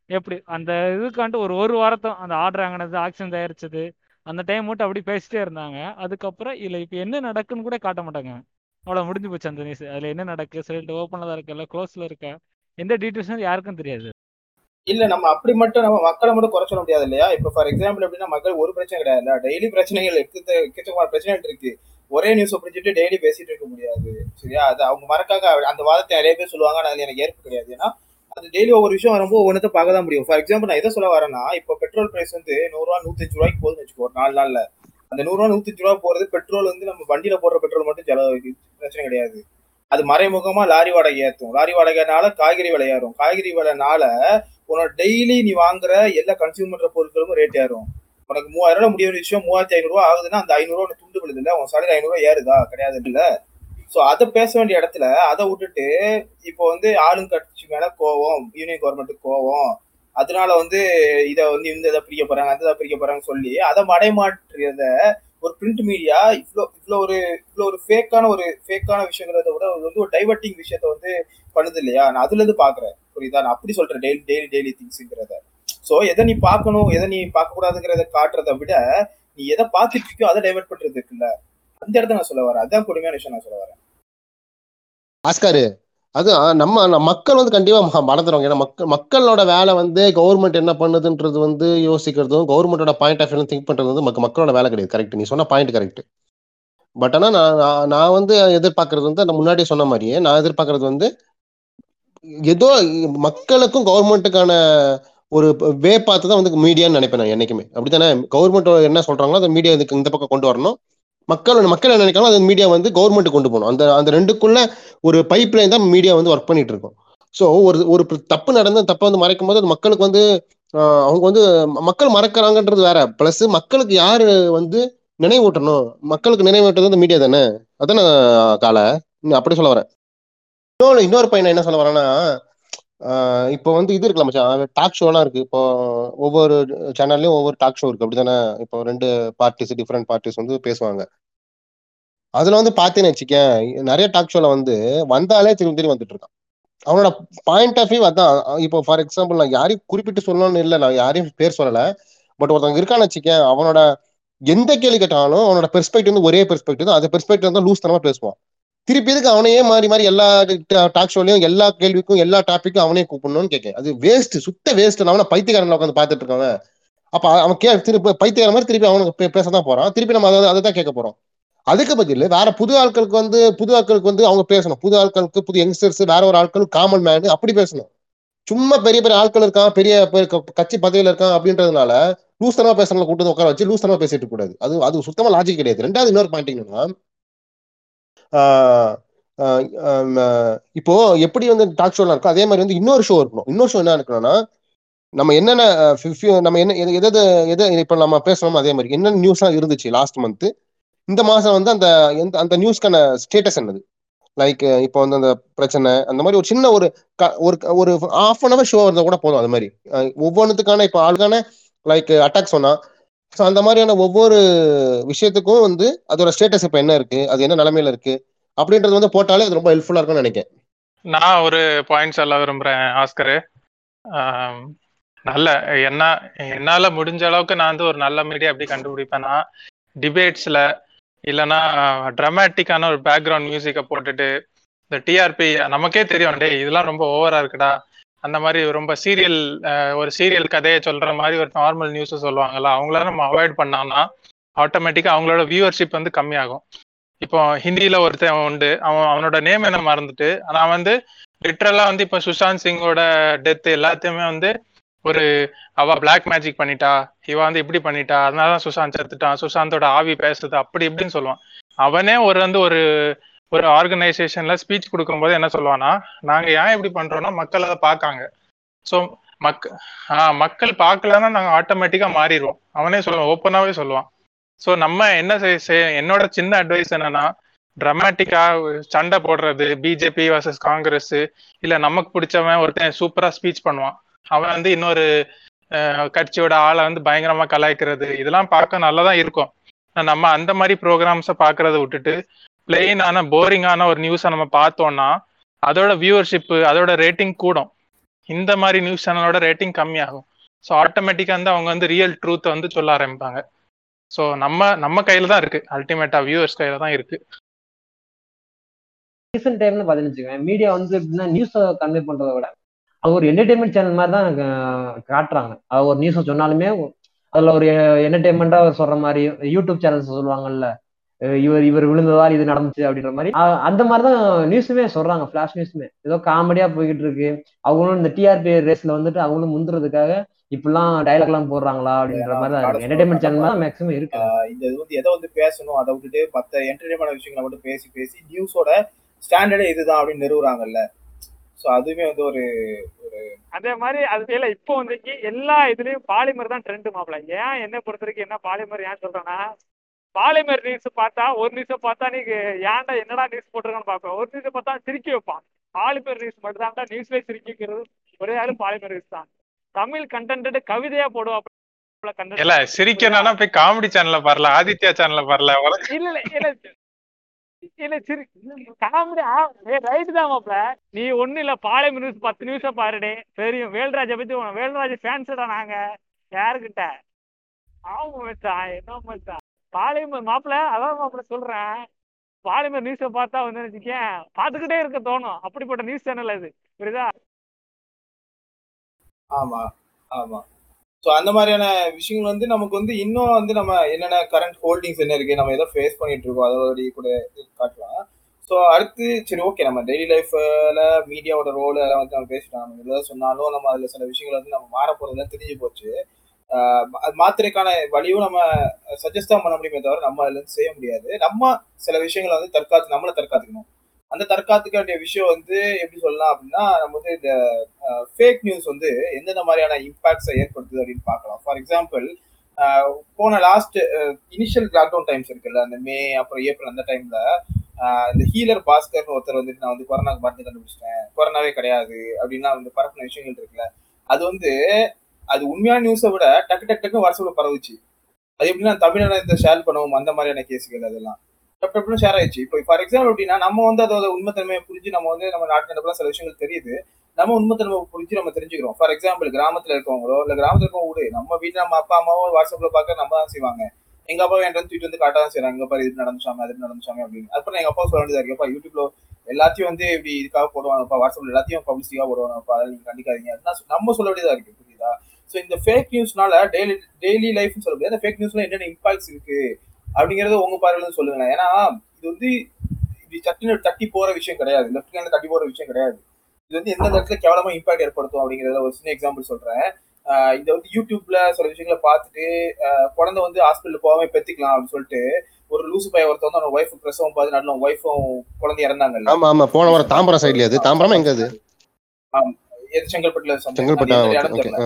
எப்படி? அந்த இதுக்காண்டு ஒரு ஒரு வாரத்தம் அந்த ஆர்டர் வாங்கினது ஆக்சிஜன் தயாரிச்சது அந்த டைம் மட்டும் அப்படி பேசிட்டே இருந்தாங்க. அதுக்கப்புறம் இல்லை இப்போ என்ன நடக்குன்னு கூட காட்ட மாட்டாங்க. அவ்வளோ முடிஞ்சு போச்சு அந்த நியூஸ் அதில் என்ன நடக்கு சொல்லிட்டு ஓப்பனில் தான் இருக்கா இல்லை க்ளோஸில் இருக்கா எந்த டீட்டெயில்ஸும் யாருக்கும் தெரியாது. இல்ல நம்ம அப்படி மட்டும் நம்ம மக்களை மட்டும் குறை சொல்ல முடியாது இல்லையா? இப்ப ஃபார் எக்ஸாம்பிள் எப்படின்னா மக்கள் ஒரு பிரச்சனை கிடையாது. டெய்லி பிரச்சனைகள் எக்கச்சக்க எக்கச்சக்கமான பிரச்சனைகள் இருக்கு. ஒரே நியூஸ் பிடிச்சிட்டு டெய்லி பேசிட்டு இருக்க முடியாது. சரியா? அது அவங்க மறக்காக அந்த வாதத்தை நிறைய பேர் சொல்லுவாங்க அதில் எனக்கு ஏற்பு கிடையாது. ஏன்னா அது டெய்லி ஒவ்வொரு விஷயம் வரும்போது ஒவ்வொன்றத்தை பார்க்க தான் முடியும். ஃபார் எக்ஸாம்பிள் நான் எதை சொல்ல வரேன்னா இப்போ பெட்ரோல் பிரைஸ் வந்து நூறுரூவா நூற்றஞ்சு ரூபாய்க்கு போகுதுன்னு வச்சுக்கோ ஒரு நாலு நாளில். அந்த நூறுரூவா நூற்றஞ்சு ரூபா போகிறது பெட்ரோல் வந்து நம்ம வண்டியில் போடுற பெட்ரோல் மட்டும் செலவு பிரச்சனை கிடையாது. அது மறைமுகமா லாரி வாடகை ஏற்றும் லாரி வாடகைனால காய்கறி விலை ஏறும். காய்கறி விலைனால உன்னோட டெய்லி நீ வாங்குற எல்லா கன்சியூம் பண்ணுற பொருட்களும் ரேட் ஏறும். உனக்கு மூவாயிரம் ரூபாய் முடிய விஷயம் மூவாயிரத்தி ஐநூறுரூவா ஆகுதுன்னா அந்த ஐநூறுரூவா உனக்கு துண்டு விழுது. இல்ல உன் சாலையில் ஐநூறுரூவா ஏறுதா கிடையாது இல்ல ஸோ அதை பேச வேண்டிய இடத்துல அதை விட்டுட்டு இப்போ வந்து ஆளுங்கட்சி மேல கோவம் யூனியன் கவர்மெண்ட்டுக்கு கோவம் அதனால வந்து இதை வந்து இந்த இதை பிரிக்க போறாங்க அந்த இதை பிரிக்க போறாங்க சொல்லி அதை மடைமாற்றியத ஒரு பிரிண்ட் மீடியா இவ்வளோ இவ்வளோ ஒரு இவ்வளோ ஒரு ஃபேக்கான ஒரு ஃபேக்கான விஷயங்கிறத விட அது வந்து ஒரு டைவர்ட்டிங் விஷயத்த வந்து பண்ணுது இல்லையா? நான் அதுலேருந்து பார்க்குறேன். புரியுதா? நான் அப்படி சொல்கிறேன் டெய்லி டெய்லி டெய்லி திங்ஸுங்கிறத ஸோ எதை நீ பார்க்கணும் எதை நீ பார்க்கக்கூடாதுங்கிறத காட்டுறதை விட நீ எதை பார்த்துட்டு இருக்கியோ அதை டைவெர்ட் பண்றது இருக்குல்ல அந்த இடத்த நான் சொல்ல வரேன். அதுதான் கொடுமையான விஷயம் நான் சொல்ல வரேன். ஆஸ்காரு அது நம்ம நம்ம மக்கள் வந்து கண்டிப்பா மறந்துடுவாங்க ஏன்னா மக்கள் மக்களோட வேலை வந்து கவர்மெண்ட் என்ன பண்ணுதுன்றது வந்து யோசிக்கிறதும் கவர்மெண்டோட பாயிண்ட் ஆஃப் வியூ திங்க் பண்றது வந்து மக்க- மக்களோட வேலை கிடையாது. கரெக்ட் நீ சொன்ன பாயிண்ட் கரெக்ட் பட் ஆனால் நான் நான் நான் வந்து எதிர்பார்க்கறது வந்து நான் முன்னாடியே சொன்ன மாதிரியே நான் எதிர்பார்க்கறது வந்து ஏதோ மக்களுக்கும் கவர்மெண்ட்டுக்கான ஒரு வே பார்த்து தான் வந்து மீடியான்னு நினைப்பேன் நான் என்னைக்குமே. அப்படித்தானே? கவர்மெண்ட் என்ன சொல்றாங்களோ அந்த மீடியா இதுக்கு இந்த பக்கம் கொண்டு வரணும். மக்கள் மக்கள் என்ன நினைக்கிறாங்களோ அந்த மீடியா வந்து கவர்மெண்ட் கொண்டு போகணும். அந்த அந்த ரெண்டுக்குள்ள ஒரு பைப் லைன் தான் மீடியா வந்து ஒர்க் பண்ணிட்டு இருக்கும். ஸோ ஒரு ஒரு தப்பு நடந்து தப்பை வந்து மறைக்கும் போது அது மக்களுக்கு வந்து அவங்க வந்து மக்கள் மறக்கிறாங்கன்றது வேற. பிளஸ் மக்களுக்கு யாரு வந்து நினைவூட்டணும்? மக்களுக்கு நினைவூட்டுறது அந்த மீடியா தானே? அதானே காலை. அப்படி சொல்ல வரேன் இன்னொரு இன்னொரு பையன் என்ன சொல்ல வரேன்னா இப்போ வந்து இது இருக்குல்ல மச்சான் டாக் ஷோலாம் இருக்கு. இப்போ ஒவ்வொரு சேனல்லையும் ஒவ்வொரு டாக் ஷோ இருக்கு. அப்படிதானே? இப்போ ரெண்டு பார்ட்டிஸ் டிஃப்ரெண்ட் பார்ட்டிஸ் வந்து பேசுவாங்க. அதுல வந்து பாத்தீங்கன்னு வச்சுக்கேன் நிறைய டாக் ஷோல வந்து வந்தாலே திரும்பி திரும்பி வந்துட்டு இருக்கான். அவனோட பாயிண்ட் ஆஃப் வியூ அதான். இப்போ ஃபார் எக்ஸாம்பிள் நான் யாரையும் குறிப்பிட்டு சொல்லணும்னு இல்லை. நான் யாரையும் பேர் சொல்லல. பட் ஒருத்தவங்க இருக்கான்னு வச்சுக்கேன் அவனோட எந்த கேள்வி கேட்டாலும் அவனோட பெர்ஸ்பெக்டிவ் வந்து ஒரே பெர்ஸ்பெக்டிவ் தான். அந்த பெர்ஸ்பெக்டிவ் தான் லூஸ் தனமா பேசுவான். திருப்பி எதுக்கு அவனையே மாறி மாறி எல்லா டாக் ஷோலையும் எல்லா கேள்விக்கும் எல்லா டாபிக்கும் அவனே கூப்பிடணும்னு கேட்க அது வேஸ்ட் சுத்த வேஸ்ட் அவனை பைத்தியக்காரன் உட்காந்து பார்த்துட்டு இருக்காங்க அப்ப அவன் கே திருப்பி பைத்தியக்கார மாதிரி திருப்பி அவனுக்கு பேச தான் போறான். திருப்பி நம்ம அதை அதை தான் கேட்க போறோம். அதுக்கு பதில் வேற புது ஆட்களுக்கு வந்து புது ஆட்களுக்கு வந்து அவங்க பேசணும். புது ஆட்களுக்கு புது யங்ஸ்டர்ஸ் வேற ஒரு ஆட்கள் காமன் மேன் அப்படி பேசணும். சும்மா பெரிய பெரிய ஆட்கள் இருக்கான் பெரிய பெரிய க- கட்சி பதவியில் இருக்கான் அப்படின்றதுனால லூஸ்தனமா பேசுறவங்க கூட்டு வந்து உட்கார வச்சு லூஸ்தனமா பேசிட்டு கூடாது. அது அது சுத்தமா லாஜிக் கிடையாது. ரெண்டாவது இன்னொரு பாயிண்ட் என்னன்னா இப்போ எப்படி வந்து டாக் ஷோலாம் இருக்கோ அதே மாதிரி வந்து இன்னொரு ஷோ இருக்கணும். இன்னொரு ஷோ என்ன இருக்கணும்னா நம்ம என்னென்ன நம்ம என்ன எது எது எது இப்போ நம்ம பேசணும் அதே மாதிரி என்னென்ன நியூஸ்லாம் இருந்துச்சு லாஸ்ட் மந்த் இந்த மாசம் வந்து அந்த எந்த அந்த நியூஸ்க்கான ஸ்டேட்டஸ் என்னது? லைக் இப்போ வந்து அந்த பிரச்சனை அந்த மாதிரி ஒரு சின்ன ஒரு க- ஒரு ஒரு ஹாஃப் அன் அவர் ஷோ இருந்தால் கூட போதும் அது மாதிரி. ஒவ்வொன்றுத்துக்கான இப்போ ஆளுக்கான லைக் அட்டாக் சொன்னா ஸோ அந்த மாதிரியான ஒவ்வொரு விஷயத்துக்கும் வந்து அதோட ஸ்டேட்டஸ் இப்போ என்ன இருக்கு? அது என்ன நிலைமையில இருக்கு? அப்படின்றது வந்து போட்டாலே அது ரொம்ப ஹெல்ப்ஃபுல்லா இருக்கும்னு நினைக்கிறேன். நான் ஒரு பாயிண்ட் சொல்ல விரும்புறேன் ஆஸ்கரு. நல்ல என்ன என்னால முடிஞ்ச அளவுக்கு நான் வந்து ஒரு நல்ல மீடியா எப்படி கண்டுபிடிப்பேன்னா டிபேட்ஸ்ல இல்லைன்னா ட்ரமாட்டிக்கான ஒரு பேக்ரவுண்ட் மியூசிக்கை போட்டுட்டு இந்த டிஆர்பி நமக்கே தெரியும் டே இதெல்லாம் ரொம்ப ஓவரா இருக்குடா. அந்த மாதிரி ரொம்ப சீரியல் ஒரு சீரியல் கதையை சொல்ற மாதிரி ஒரு நார்மல் நியூஸ் சொல்லுவாங்கல்ல அவங்கள நம்ம அவாய்ட் பண்ணோம்னா ஆட்டோமேட்டிக்கா அவங்களோட வியூவர்ஷிப் வந்து கம்மியாகும். இப்போ ஹிந்தியில ஒருத்தன் உண்டு அவன் அவனோட நேம் என்ன மறந்துட்டு ஆனா வந்து லிட்ரலா வந்து இப்போ சுஷாந்த் சிங்கோட டெத் எல்லாத்தையுமே வந்து ஒரு அவ பிளாக் மேஜிக் பண்ணிட்டா இவ வந்து இப்படி பண்ணிட்டா அதனாலதான் சுஷாந்த் செத்துட்டான் சுஷாந்தோட ஆவி பேசுறது அப்படி இப்படின்னு சொல்லுவான். அவனே ஒரு வந்து ஒரு ஒரு ஆர்கனைசேஷன்ல ஸ்பீச் கொடுக்கும்போது என்ன சொல்லுவானா நாங்க ஏன் இப்படி பண்றோம்னா மக்கள் அதை பார்க்காங்க. ஸோ மக் ஆஹ் மக்கள் பார்க்கலன்னா நாங்க ஆட்டோமேட்டிக்கா மாறிடுவோம். அவனே சொல்லுவான் ஓப்பனாவே சொல்லுவான். ஸோ நம்ம என்ன செய்- என்னோட சின்ன அட்வைஸ் என்னன்னா ட்ரமாட்டிக்கா சண்டை போடுறது பிஜேபி வர்சஸ் காங்கிரஸ் இல்ல நமக்கு பிடிச்சவன் ஒருத்தன் சூப்பரா ஸ்பீச் பண்ணுவான். அவன் வந்து இன்னொரு கட்சியோட ஆளை வந்து பயங்கரமா கலாய்க்கிறது இதெல்லாம் பார்க்க நல்லா தான் இருக்கும். நம்ம அந்த மாதிரி ப்ரோக்ராம்ஸை பார்க்கறத விட்டுட்டு பிளெயினான போரிங்கான ஒரு நியூஸை நம்ம பார்த்தோம்னா அதோட வியூவர்ஷிப்பு அதோட ரேட்டிங் கூடும். இந்த மாதிரி நியூஸ் சேனலோட ரேட்டிங் கம்மியாகும். ஸோ ஆட்டோமேட்டிக்காக வந்து அவங்க வந்து ரியல் ட்ரூத்தை வந்து சொல்ல ஆரம்பிப்பாங்க. ஸோ நம்ம நம்ம கையில தான் இருக்கு. அல்டிமேட்டா வியூவர்ஸ் கையில தான் இருக்கு. ரீசெண்ட் டைம்ல பாத்தீங்கன்னு மீடியா வந்து எப்படின்னா நியூஸ் கன்வே பண்றதை விட அது ஒரு என்டர்டைன்மெண்ட் சேனல் மாதிரி தான் காட்டுறாங்க. அது ஒரு நியூஸ் சொன்னாலுமே அதுல ஒரு என்டர்டைன்மெண்டா சொல்ற மாதிரி யூடியூப் சேனல்ஸ் சொல்லுவாங்கல்ல இவர் இவர் விழுந்ததால் இது நடந்துச்சு அப்படின்ற மாதிரி. அந்த மாதிரி தான் நியூஸுமே சொல்றாங்க ஃபிளாஷ் நியூஸுமே. ஏதோ காமெடியா போய்கிட்டு இருக்கு. அவங்களும் இந்த டிஆர்பி ரேஸ்ல வந்துட்டு அவங்களும் முந்துறதுக்காக இப்படிலாம் டைலாக் எல்லாம் போடுறாங்களா அப்படின்ற மாதிரி தான் இருக்கு. என்டர்டைன்மெண்ட் சேனல் தான் மேக்ஸிமம் இருக்கு. இந்த இது வந்து எதை வந்து பேசணும் அதை விட்டுட்டு மற்ற என்டர்டைன்மெண்ட் விஷயங்களை மட்டும் பேசி பேசி நியூஸோட ஸ்டாண்டர்டே இதுதான் அப்படின்னு நிறுவுறாங்கல்ல. ஸோ அதுவுமே வந்து ஒரு அதே மாதிரி அது இல்ல இப்போ வந்துக்கு எல்லா இதுலயும் பாலிமர் தான் ட்ரெண்ட் மாப்பிள. ஏன் என்ன பொறுத்த வரைக்கும் என்ன பாலிமர் ஏன் சொல்றேன்னா பாலிமர் நியூஸ் பார்த்தா ஒரு நியூஸை பார்த்தா நீங்க ஏன்டா என்னடா நியூஸ் போட்டிருக்கான்னு பார்ப்பேன். ஒரு நியூஸை பார்த்தா சிரிக்க வைப்பான். பாலிமர் நியூஸ் மட்டும் தான் நியூஸ்லேயே சிரிக்கிறது ஒரே ஆளு பாலிமர் நியூஸ் தான். தமிழ் கண்டென்ட் கவிதையா போடுவா இல்ல சிரிக்கணும்னா போய் காமெடி சேனல்ல பாரல ஆதித்யா சேனல்ல பாரல இல்ல இல்ல இல்ல சரி காமெடி ரைட் தான் மாப்ள நீ ஒண்ணு இல்ல பாளையம் நியூஸ் பத்து நியூஸ பாருடே. தெரியும். வேல்ராஜை பத்தி வேல்ராஜ் ஃபேன்ஸ்டா நாங்க. யாருக்கிட்ட? ஆமா மச்சான் என்ன மச்சான். பாலிமர் மாப்பிள்ள அதான் மாப்பிள சொல்றேன். பாலிமர் நியூஸை பார்த்தா வந்து நினைச்சிக்கேன் பார்த்துக்கிட்டே இருக்க தோணும். அப்படிப்பட்ட நியூஸ் சேனல் அது. புரியுதா? ஆமா ஆமா. ஸோ அந்த மாதிரியான விஷயங்கள் வந்து நமக்கு வந்து இன்னும் வந்து நம்ம என்னென்ன கரண்ட் ஹோல்டிங்ஸ் என்ன இருக்கு நம்ம எதோ ஃபேஸ் பண்ணிட்டு இருக்கோம். அதோட கூட இது காட்டலாம். ஸோ அடுத்து சரி ஓகே நம்ம டெய்லி லைஃப்ல மீடியாவோட ரோல் அதெல்லாம் வந்து நம்ம பேசிட்டோம். நம்ம எதாவது சொன்னாலும் நம்ம அதில் சில விஷயங்கள் வந்து நம்ம மாற போறதுலாம் தெரிஞ்சு போச்சு. மாத்திரைக்கான வழியும் நம்ம சஜஸ்ட் தான் பண்ண முடியுமே தவிர நம்ம அதுல இருந்து செய்ய முடியாது. நம்ம சில விஷயங்களை வந்து தற்காத்து நம்மளை தற்காத்துக்கணும். அந்த தற்காத்துக்க வேண்டிய விஷயம் வந்து எப்படி சொல்லலாம் அப்படின்னா நம்ம வந்து இந்த ஃபேக் நியூஸ் வந்து எந்தெந்த மாதிரியான இம்பாக்ட்ஸை ஏற்படுத்துது அப்படின்னு பார்க்கலாம். ஃபார் எக்ஸாம்பிள் போன லாஸ்ட் இனிஷியல் லாக்டவுன் டைம்ஸ் இருக்குல்ல அந்த மே அப்புறம் ஏப்ரல் அந்த டைம்ல இந்த ஹீலர் பாஸ்கர்னு ஒருத்தர் வந்துட்டு நான் வந்து கொரோனாக்கு மருந்து கண்டுபிடிச்சிட்டேன். கொரோனாவே கிடையாது அப்படின்னா வந்து பரப்பின விஷயங்கள் இருக்குல்ல. அது வந்து அது உண்மையான நியூஸை விட டக்கு டக்கு டக்கு வாட்ஸ்அப்ல பரவுச்சு. அது எப்படின்னா தமிழனை இந்த ஷேர் பண்ணுவோம் அந்த மாதிரியான கேஸுகள் அதெல்லாம். டப் டப்னு ஷேர் ஆயிடுச்சு. இப்போ ஃபார் எக்ஸாம்பிள் எப்படின்னா நம்ம வந்து அதோட உண்மைத்தன்மையை புரிஞ்சு நம்ம வந்து நம்ம நாட்டு நடப்பெல்லாம் சில விஷயங்கள் தெரியுது. நம்ம உண்மைத்தன்மை புரிஞ்சு நம்ம தெரிஞ்சுக்கிறோம். ஃபார் எக்ஸாம்பிள் கிராமத்துல இருக்கவங்களோ இல்லை கிராமத்துல இருக்கவங்க விடு நம்ம வீட்டில் நம்ம அப்பா அம்மாவோ வாட்ஸ்அப்ல பார்க்க நம்ம தான் செய்வாங்க. எங்க அப்பா என்கிட்ட தூக்கிட்டு வந்து காட்ட தான் செய்யறாங்க எங்கள் பாரு இது நடந்துச்சாங்க அது நடந்துச்சாங்க அப்படின்னு. அப்புறம் எங்க அப்பா சொல்ல வேண்டியதா இருக்குப்பா யூடியூப்ல எல்லாத்தையும் வந்து இப்படி இதுக்காக போடுவாங்கப்பா வாட்ஸ்அப்ல எல்லாத்தையும் பப்ளிசிட்டியா போடுவாங்கப்பா அதை நீங்க கண்டிக்காதீங்க. நம்ம சொல்ல வேண்டியதா இருக்கு. புரியுதா? ஸோ இந்த ஃபேக் நியூஸ்னால டெய்லி டெய்லி லைஃப்னு சொல்ல முடியாது. அந்த ஃபேக் நியூஸ்ல என்னென்ன இம்பாக்ட்ஸ் இருக்கு அப்படிங்கறத உங்க பார்வையில சொல்லுங்களேன். ஏன்னா இது வந்து இது சட்டின தட்டி போற விஷயம் கிடையாது. லெஃப்ட் ஹேண்ட்ல தட்டி போற விஷயம் கிடையாது. இது வந்து எந்த இடத்துல கேவலமா இம்பாக்ட் ஏற்படுத்தும் அப்படிங்கறத ஒரு சின்ன எக்ஸாம்பிள் சொல்றேன். இதை வந்து யூடியூப்ல சில விஷயங்களை பார்த்துட்டு குழந்தை வந்து ஹாஸ்பிட்டல் போகாம பெத்துக்கலாம் அப்படின்னு சொல்லிட்டு ஒரு லூசு பைய ஒருத்தன் வந்து அவன் ஒய்ஃப் பிரசவம் பார்த்து நடுல ஒய்ஃபும் குழந்தை இறந்தாங்கல்ல. ஆமா ஆமா. போன வாரம் தாம்பரம் சைட்லயே அது. தாம்பரமா எங்க அது? ஆம், எது செங்கல்பட்டுல. செங்கல்பட்டு.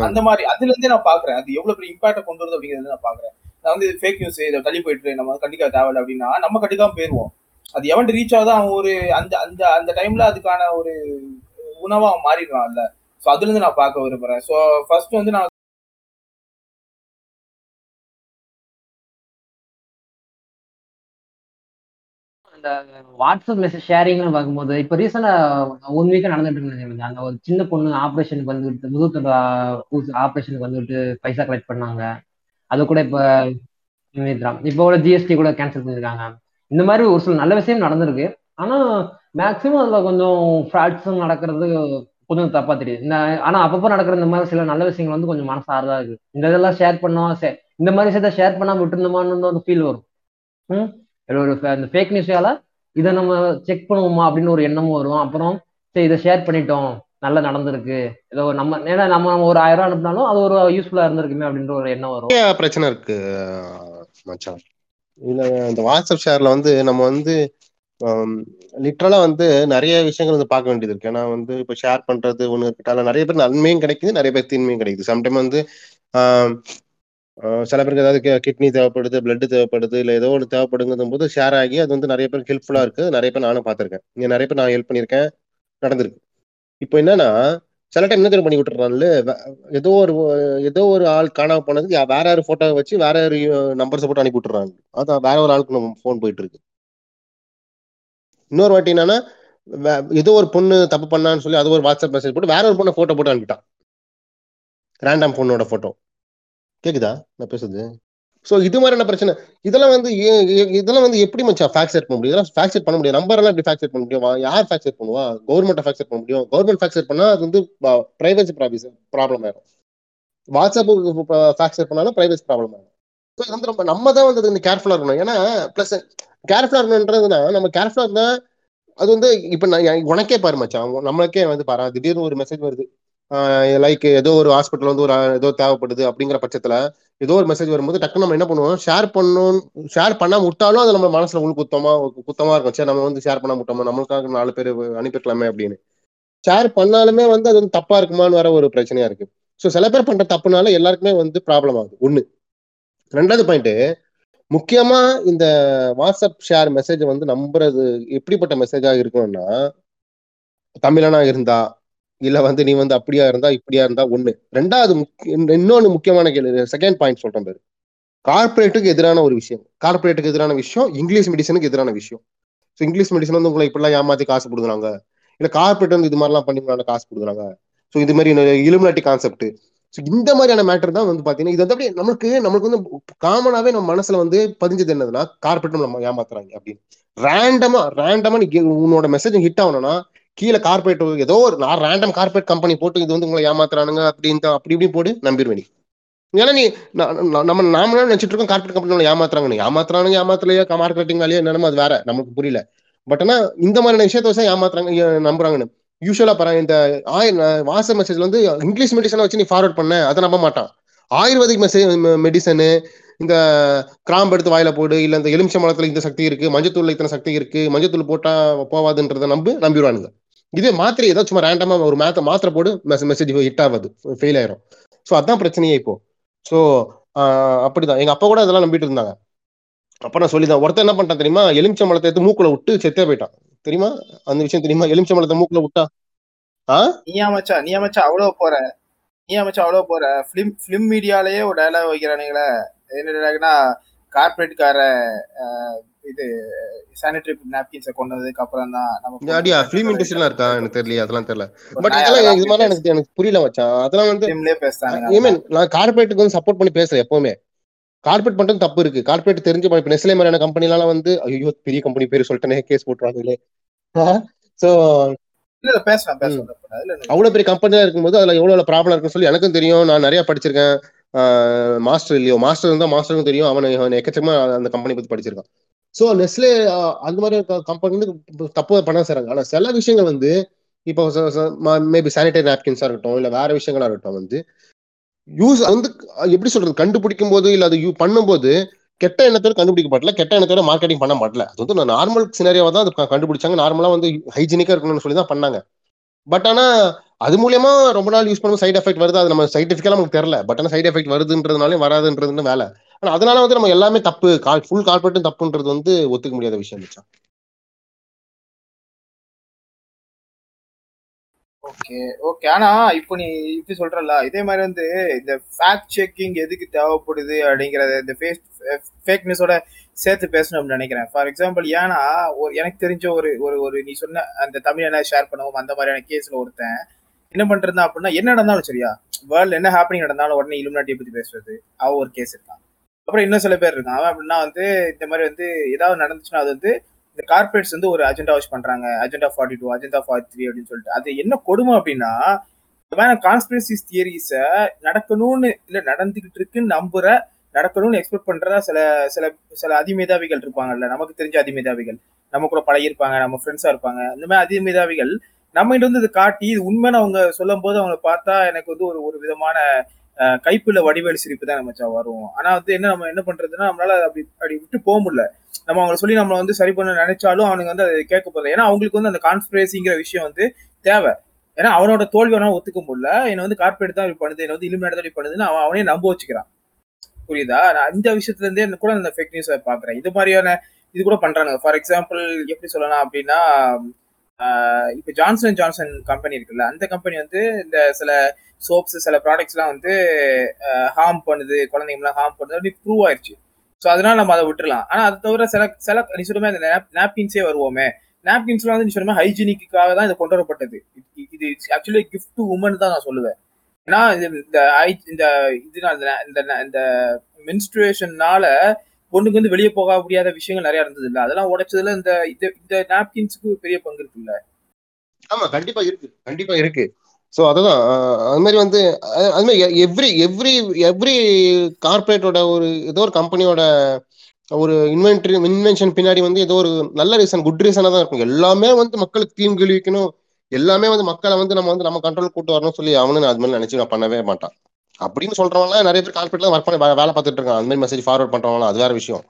அந்த மாதிரி அதுல இருந்தே நான் பாக்குறேன். அது எவ்வளவு பெரிய இம்பாக்ட கொண்டு வருது அப்படிங்கறது நான் பாக்குறேன். நான் வந்து ஃபேக் நியூஸ் இதை தள்ளி போயிட்டு நம்ம கண்டிக்க தேவையில்ல அப்படின்னா நம்ம கண்டிக்காம போயிருவோம். அது எவன் ரீச் ஆகுதோ அவன் ஒரு அந்த அந்த அந்த டைம்ல அதுக்கான ஒரு உணவா அவன் மாறிடுறான்ல. ஸோ அதுல இருந்து நான் பார்க்க விரும்புறேன். ஸோ ஃபர்ஸ்ட் வந்து நான் இந்த வாட்ஸ்அப் மெசேஜ் ஷேரிங்னு பார்க்கும்போது இப்போ ரீசெண்டாக ஒன் வீக்காக நடந்துட்டு இருந்தது அந்த ஒரு சின்ன பொண்ணு ஆப்ரேஷனுக்கு வந்துட்டு முதுகுத்தொண்டு ஆப்ரேஷனுக்கு வந்துட்டு பைசா கலெக்ட் பண்ணாங்க. அது கூட இப்போ இப்போ கூட ஜிஎஸ்டி கூட கேன்சல் பண்ணியிருக்காங்க இந்த மாதிரி ஒரு சில நல்ல விஷயம் நடந்திருக்கு. ஆனால் மேக்ஸிமம் அதில் கொஞ்சம் ஃப்ராட்ஸும் நடக்கிறது கொஞ்சம் தப்பா தெரியுது. இந்த ஆனா அப்பப்போ நடக்கிற இந்த மாதிரி சில நல்ல விஷயங்கள் வந்து கொஞ்சம் மனசாரதா இருக்கு. இந்த இதெல்லாம் ஷேர் பண்ணோம் இந்த மாதிரி விஷயத்த ஷேர் பண்ணாம விட்டுருந்தோமான்னு ஒரு ஃபீல் வரும். ஒரு இந்த ஃபேக் நியூஸால இதை நம்ம செக் பண்ணுவோமா அப்படின்னு ஒரு எண்ணமும் வரும். அப்புறம் சரி இதை ஷேர் பண்ணிட்டோம். நல்லா நடந்திருக்கு. ஏதோ நம்ம ஏன்னா நம்ம ஒரு ஆயிரம் ரூபா அனுப்பினாலும் அது ஒரு யூஸ்ஃபுல்லா இருந்திருக்குமே அப்படின்ற ஒரு எண்ணம் வரும். பிரச்சனை இருக்கு மச்சான். இதுல இந்த வாட்ஸ்அப் ஷேர்ல வந்து நம்ம வந்து லிட்ரலா வந்து நிறைய விஷயங்கள் வந்து பார்க்க வேண்டியது இருக்கு. ஏன்னா வந்து இப்போ ஷேர் பண்றது ஒண்ணு இருக்கட்டால நிறைய பேர் நன்மையும் கிடைக்குது நிறைய பேர் தீன்மையும் கிடைக்குது. சம்டைம் வந்து ஆஹ் சில பேருக்கு ஏதாவது கிட்னி தேவைப்படுது பிளட் தேவைப்படுது இல்லை ஏதோ ஒன்று தேவைப்படுங்கும் போது ஷேர் ஆகி அது வந்து நிறைய பேருக்கு ஹெல்ப்ஃபுல்லாக இருக்குது. நிறைய பேர் நானும் பார்த்துருக்கேன். இங்கே நிறைய பேர் நான் ஹெல்ப் பண்ணியிருக்கேன். நடந்திருக்கு. இப்போ என்னன்னா சில டைம் என்ன பண்ணி விட்டுறாங்கல்ல ஏதோ ஒரு ஏதோ ஒரு ஆள் காணாம போனதுக்கு வேற யாரு ஃபோட்டோவை வச்சு வேற யாரு நம்பர்ஸ் போட்டு அனுப்பி விட்டுறாங்க அதான் வேற ஒரு ஆளுக்கு நம்ம ஃபோன் போயிட்டு இருக்கு இன்னொரு வாட்டி என்னன்னா வே- ஏதோ ஒரு பொண்ணு தப்பு பண்ணான்னு சொல்லி அது ஒரு வாட்ஸ்அப் மெசேஜ் போட்டு வேற ஒரு பொண்ணை ஃபோட்டோ போட்டு அனுப்பிட்டான். ரேண்டம் பொண்ணோட ஃபோட்டோ கேக்குதா? நான் பேசுறது? ஸோ இது மாதிரியான பிரச்சனை. இதெல்லாம் வந்து ஏ- இதெல்லாம் வந்து எப்படி மச்சான் ஃபேக்ட் செட் பண்ண முடியும்? இதெல்லாம் ஃபேக்ட் செட் பண்ண முடியும் நம்பர்லாம் எப்படி ஃபேக்ட் செட் பண்ண முடியும்? வா- யார் ஃபேக்ட் செட் பண்ணுவா? கவர்மெண்ட் ஃபேக்ட் செட் பண்ண முடியும்? கவர்மெண்ட் ஃபேக்ட் செட் பண்ணா அது வந்து பிரைவசி ப்ராப்ளம் ஆயிடும் வாட்ஸ்அப் ஃபேக்ட் செட் பண்ணாலும் பிரைவசி ப்ராப்ளம் ஆகும் ஸோ இது வந்து ரொம்ப நம்ம தான் வந்து இந்த கேர்ஃபுல்லாக இருக்கணும். ஏன்னா ப்ளஸ் கேர்ஃபுல்லாக இருக்கணுன்றதுனா நம்ம கேர்ஃபுல்லாக இருந்தால் அது வந்து இப்போ நான் உனக்கே பாரு மச்சான். நம்மளுக்கே வந்து பாரு திடீர்னு ஒரு மெசேஜ் வருது. லைக் ஏதோ ஒரு ஹாஸ்பிட்டல் வந்து ஒரு ஏதோ தேவைப்படுது அப்படிங்கிற பட்சத்துல ஏதோ ஒரு மெசேஜ் வரும்போது டக்குன்னு நம்ம என்ன பண்ணுவோம்? ஷேர் பண்ணணும் ஷேர் பண்ணாம விட்டாலும் அது நம்ம மனசுல உள் குத்தமா குத்தமா இருக்கும். சரி நம்ம வந்து ஷேர் பண்ண விட்டோமா? நம்மளுக்காக நாலு பேர் அனுப்பிருக்கலாமே அப்படின்னு. ஷேர் பண்ணாலுமே வந்து அது வந்து தப்பா இருக்குமான்னு வர ஒரு பிரச்சனையா இருக்கு. ஸோ சில பேர் பண்ற தப்புனால எல்லாருக்குமே வந்து ப்ராப்ளம் ஆகுது. ஒண்ணு. ரெண்டாவது பாயிண்ட் முக்கியமா இந்த வாட்ஸ்அப் ஷேர் மெசேஜ் வந்து நம்புறது எப்படிப்பட்ட மெசேஜாக இருக்கணும்னா தமிழனா இருந்தா இல்ல வந்து நீ வந்து அப்படியா இருந்தா இப்படியா இருந்தா ஒண்ணு. ரெண்டாவது முக்கிய- இன்னொன்னு முக்கியமான கேள்வி செகண்ட் பாயிண்ட் சொல்றேன் பேரு. கார்பரேட்டுக்கு எதிரான ஒரு விஷயம். கார்பரேட்டுக்கு எதிரான விஷயம் இங்கிலீஷ் மெடிசனுக்கு எதிரான விஷயம். ஸோ இங்கிலீஷ் மெடிசன் வந்து உங்களை இப்படிலாம் ஏமாத்தி காசு கொடுக்குறாங்க. இல்ல கார்பரேட் வந்து இது மாதிரிலாம் பண்ணி உங்களால காசு கொடுக்குறாங்க. ஸோ இது மாதிரி இலுமினாட்டி கான்செப்ட் ஸோ இந்த மாதிரியான மேட்டர் தான் வந்து பாத்தீங்கன்னா இது வந்து அப்படியே நமக்கு நமக்கு வந்து காமனாவே நம்ம மனசுல வந்து பதிஞ்சது என்னதுன்னா கார்பரேட் நம்ம ஏமாத்துறாங்க அப்படின்னு. ரேண்டமா ரேண்டமா நீ உன்னோட மெசேஜ் ஹிட் ஆகணும்னா கீழே கார்பரேட் ஏதோ ஒரு நான் ரேண்டம் கார்பரேட் கம்பெனி போட்டு இது வந்து உங்களை ஏமாத்துறானுங்க அப்படின்னு அப்படி இப்படி போட்டு நம்பிடுவேன் நீ. ஏன்னா நீ நம்ம நாமளே நினைச்சிட்டு இருக்கோம் கார்பரேட் கம்பெனி ஏமாத்துறாங்க. ஏமாத்துறானுங்க ஏமாத்தலையா? மார்க்கெட்டிங் வேலையா என்னமோ அது வேற நமக்கு புரியல. பட் ஆனா இந்த மாதிரியான விஷயத்த வச்சு ஏமாத்துறாங்க நம்புறாங்கன்னு. யூஸ்வலா பாரு இந்த வாட்ஸ்அப் மெசேஜ்ல வந்து இங்கிலீஷ் மெடிசனை வச்சு நீ ஃபார்வர்ட் பண்ண அதை நம்ப மாட்டான். ஆயுர்வேதிக் மெசேஜ் மெடிசனு இந்த கிராம்பு எடுத்து வாயில போடு இல்ல இந்த எலுமிச்சம்பழத்துல இந்த சக்தி இருக்கு மஞ்சத்தூள்ல இத்தனை சக்தி இருக்கு மஞ்சத்தூள் போட்டா போவாதுன்றதை நம்பி நம்பிடுவானுங்க. இதே மாத்திரை ஏதோ சும்மா ரேண்டமா ஒரு மேத்த மாத்திரை போடு மெசேஜ் ஹிட் ஆகாது. ஃபெயில் ஆயிரும். ஸோ அதான் பிரச்சனையே இப்போ. ஸோ அப்படிதான். எங்க அப்பா கூட அதெல்லாம் நம்பிட்டு இருந்தாங்க. அப்ப நான் சொல்லிதான். ஒருத்தன் என்ன பண்ணிட்டான் தெரியுமா? எலுமிச்சம்பழத்தை எடுத்து மூக்குல விட்டு செத்தே போயிட்டான். தெரியுமா? அந்த விஷயம் தெரியுமா? எலுமிச்சம்பழத்தை மூக்குல விட்டா? ஆ? நீ அமைச்சா நீ அவ்வளவு போற. நீ அமைச்சா அவ்வளவு போற. பிலிம் பிலிம் மீடியாலயே ஒரு டைலாக் வைக்கிறானுங்களே. என்ன டயலாக்னா கார்பரேட்கார இது சானிடரி நாப்கின்ஸை கொண்டு வந்ததுக்கு அப்புறம் தான் நம்ம அடியா ஃபிலிம் இண்டஸ்ட்ரிலாம் இருக்கா? எனக்கு தெரியல அதெல்லாம் தெரியல. பட் இதெல்லாம் அதெல்லாம் இது மாதிரிலாம் எனக்கு எனக்கு புரியல மச்சான். அதெல்லாம் வந்து பேசுறானுங்க ஐ மீன் நான் கார்பரேட்டுக்கு வந்து சப்போர்ட் பண்ணி பேசுறேன் எப்பவுமே. கார்பரேட் பண்றது தப்பு இருக்கு. கார்பரேட் தெரிஞ்சு இப்ப நெஸ்லே மாதிரியான கம்பெனிலாம் வந்து ஐயோ பெரிய கம்பெனி பேர் சொல்லிட்டேனே கேஸ் போட்டுருவாங்களே. என்ன அவ்வளவு பெரிய கம்பெனியா இருக்கும்போது அதுல எவ்வளவு ப்ராப்ளம் இருக்குன்னு சொல்லி எனக்கும் தெரியும். நான் நிறைய படிச்சிருக்கேன். மாஸ்டர் இல்லையோ மாஸ்டர் இருந்தா மாஸ்டருக்கும் தெரியும். அவன் அவன் எக்கச்சக்கமா அந்த கம்பெனி பத்தி படிச்சிருக்கான். ஸோ நெஸ்லே அந்த மாதிரி கம்பெனி வந்து தப்பு பண்ண செய்றாங்க. ஆனால் சில விஷயங்கள் வந்து இப்போ மேபி சானிடரி நாப்கின்ஸாக இருக்கட்டும் இல்லை வேற விஷயங்களா இருக்கட்டும் வந்து யூஸ் வந்து எப்படி சொல்றது கண்டுபிடிக்கும் போது இல்லை அது யூ பண்ணும்போது கெட்ட எண்ணத்தோட கண்டுபிடிக்கப்படல கெட்ட எண்ணத்தோட மார்க்கெட்டிங் பண்ண மாட்டல. அது வந்து நார்மல் சினாரியாவை தான் அது கண்டுபிடிச்சாங்க. நார்மலாக வந்து ஹைஜீனிக்காக இருக்கணும்னு சொல்லி தான் பண்ணாங்க. பட் ஆனால் அது மூலியமா ரொம்ப நாள் யூஸ் பண்ணும்போது சைட் எஃபெக்ட் வருது? அது நம்ம சயின்டிஃபிக்கலா நமக்கு தெரியல. பட் ஆனால் சைட் எஃபெக்ட் வருதுன்றதுனாலே வராதுன்றதுன்னு வேலை. ஆனா அதனால வந்து நம்ம எல்லாமே தப்பு. கால் ஃபுல் கார்பரேட்டும் தப்புன்றது வந்து ஒத்துக்க முடியாத விஷயம் மச்சான். Okay okay. ஆனா இப்போ நீ இப்படி சொல்றல இதே மாதிரி வந்து இந்த ஃபேக்ட் செக்கிங் எதுக்கு தேவைப்படுது அப்படிங்கறத இந்த ஃபேஸ் ஃபேக் நியூஸோட சேர்த்து பேசணும் அப்படின்னு நினைக்கிறேன். ஃபார் எக்ஸாம்பிள் ஏன்னா ஒரு எனக்கு தெரிஞ்ச ஒரு ஒரு ஒரு நீ சொன்ன அந்த தமிழ் என்ன ஷேர் பண்ணவும் அந்த மாதிரியான கேஸ்ல ஒருத்தன் என்ன பண்றதா அப்படின்னா என்ன நடந்தாலும் சரியா? வேர்ல்டு என்ன ஹாப்பனிங் நடந்தாலும் உடனே இலுமினாட்டியை பத்தி பேசுறது. அவ ஒரு கேஸ் இருக்கான். அப்புறம் இன்னும் சில பேர் இருக்காங்க. அப்படின்னா வந்து இந்த மாதிரி வந்து ஏதாவது நடந்துச்சுன்னா அது வந்து இந்த கார்பரேட்ஸ் வந்து ஒரு அஜெண்டா வாஷ் பண்றாங்க. Agenda forty two agenda forty three அப்படின்னு சொல்லிட்டு. அது என்ன கொடுமை அப்படின்னா இந்த மாதிரி கான்ஸ்பிரசிஸ் தியரிஸை நடக்கணும்னு இல்ல நடந்துகிட்டு இருக்குன்னு நம்புற நடக்கணும்னு எக்ஸ்பெக்ட் பண்ற சில சில சில அதிமேதாவிகள் இருப்பாங்கல்ல. நமக்கு தெரிஞ்ச அதிமேதாவிகள். நம்ம கூட பழகிருப்பாங்க நம்ம ஃப்ரெண்ட்ஸா இருப்பாங்க. இந்த மாதிரி அதிமேதாவிகள் நம்ம கிட்ட வந்து இது காட்டி இது உண்மைன்னு அவங்க சொல்லும் போது அவங்களை பார்த்தா எனக்கு வந்து ஒரு ஒரு விதமான கைப்புல வடிவேல் சிரிப்பு தான் நம்ம வரும். ஆனா வந்து என்ன நம்ம என்ன பண்றதுன்னா நம்மளால அப்படி அப்படி விட்டு போக முடியல. நம்ம அவங்களை சொல்லி நம்மளை வந்து சரி பண்ண நினைச்சாலும் அவனுங்க வந்து அதை கேட்க போறது ஏன்னா அவங்களுக்கு வந்து அந்த கான்ஸ்பிரசிங்கிற விஷயம் வந்து தேவை. ஏன்னா அவனோட தோல்வி அவனால் ஒத்துக்க முடியல. என்னை வந்து கார்பரேட் தான் இப்படி பண்ணுது என்னை வந்து இலுமினாட்டி தான் இப்படி பண்ணுதுன்னு அவன் அவனே நம்ப வச்சுக்கிறான். புரியுதா? நான் இந்த விஷயத்துல இருந்தே கூட அந்த ஃபேக் நியூஸை பாக்குறேன் இது மாதிரியான இது கூட பண்றாங்க ஃபார் எக்ஸாம்பிள் எப்படி சொல்லலாம் அப்படின்னா இப்போ ஜான்சன் ஜான்சன் கம்பெனி இருக்குல்ல அந்த கம்பெனி வந்து இந்த சில சோப்ஸ் சில ப்ராடக்ட்ஸ்லாம் வந்து ஹார்ம் பண்ணுது குழந்தைங்களாம் ஹார்ம் பண்ணுது அப்படி ப்ரூவ் ஆயிடுச்சு ஸோ அதனால நம்ம அதை விட்டுலாம் ஆனா அது தவிர சில சில நீ சொல்லுமே அந்த நாப்கின்ஸே வருவோமே. நாப்கின்ஸ்லாம் வந்து நீ சொல்லுமே ஹைஜீனிக்காக தான் இது கொண்டு வரப்பட்டது. இது- ஆக்சுவலி கிஃப்ட் டு உமன் தான் நான் சொல்லுவேன். ஏன்னா இந்த இந்த இதுனால இந்த இந்த- இந்த மென்ஸ்ட்ரேஷன்னால பொண்ணுக்கு வந்து வெளியே போக முடியாத விஷயங்கள் நிறைய இருந்தது இல்ல அதெல்லாம் உடைச்சதுல இந்த இது இந்த நாப்கின்ஸுக்கு பெரிய பங்கு இருக்குல்ல? ஆமா கண்டிப்பா இருக்கு. கண்டிப்பா இருக்கு. ஸோ அதுதான். அது மாதிரி வந்து அது மாதிரி எவ்ரி எவ்ரி எவ்ரி கார்பரேட்டோட ஒரு ஏதோ ஒரு கம்பெனியோட ஒரு இன்வென்ட்ரி இன்வென்ஷன் பின்னாடி வந்து ஏதோ ஒரு நல்ல ரீசன் குட் ரீசனாக தான் இருக்கும். எல்லாமே வந்து மக்களுக்கு தீம் கேள்விக்கணும் எல்லாமே வந்து மக்களை வந்து நம்ம வந்து நம்ம கண்ட்ரோல் கூட்டு வரணும்னு சொல்லி அவனு அது மாதிரி நினைச்சு நான் பண்ணவே மாட்டான். அப்படின்னு சொல்றவங்க நிறைய பேர் கார்பரேட்ல ஒர்க் பண்ணி வேலை பார்த்துட்டு இருக்காங்க. அந்த மாதிரி மெசேஜ் ஃபார்வர்ட் பண்றவங்களாம் அது வேற விஷயம்.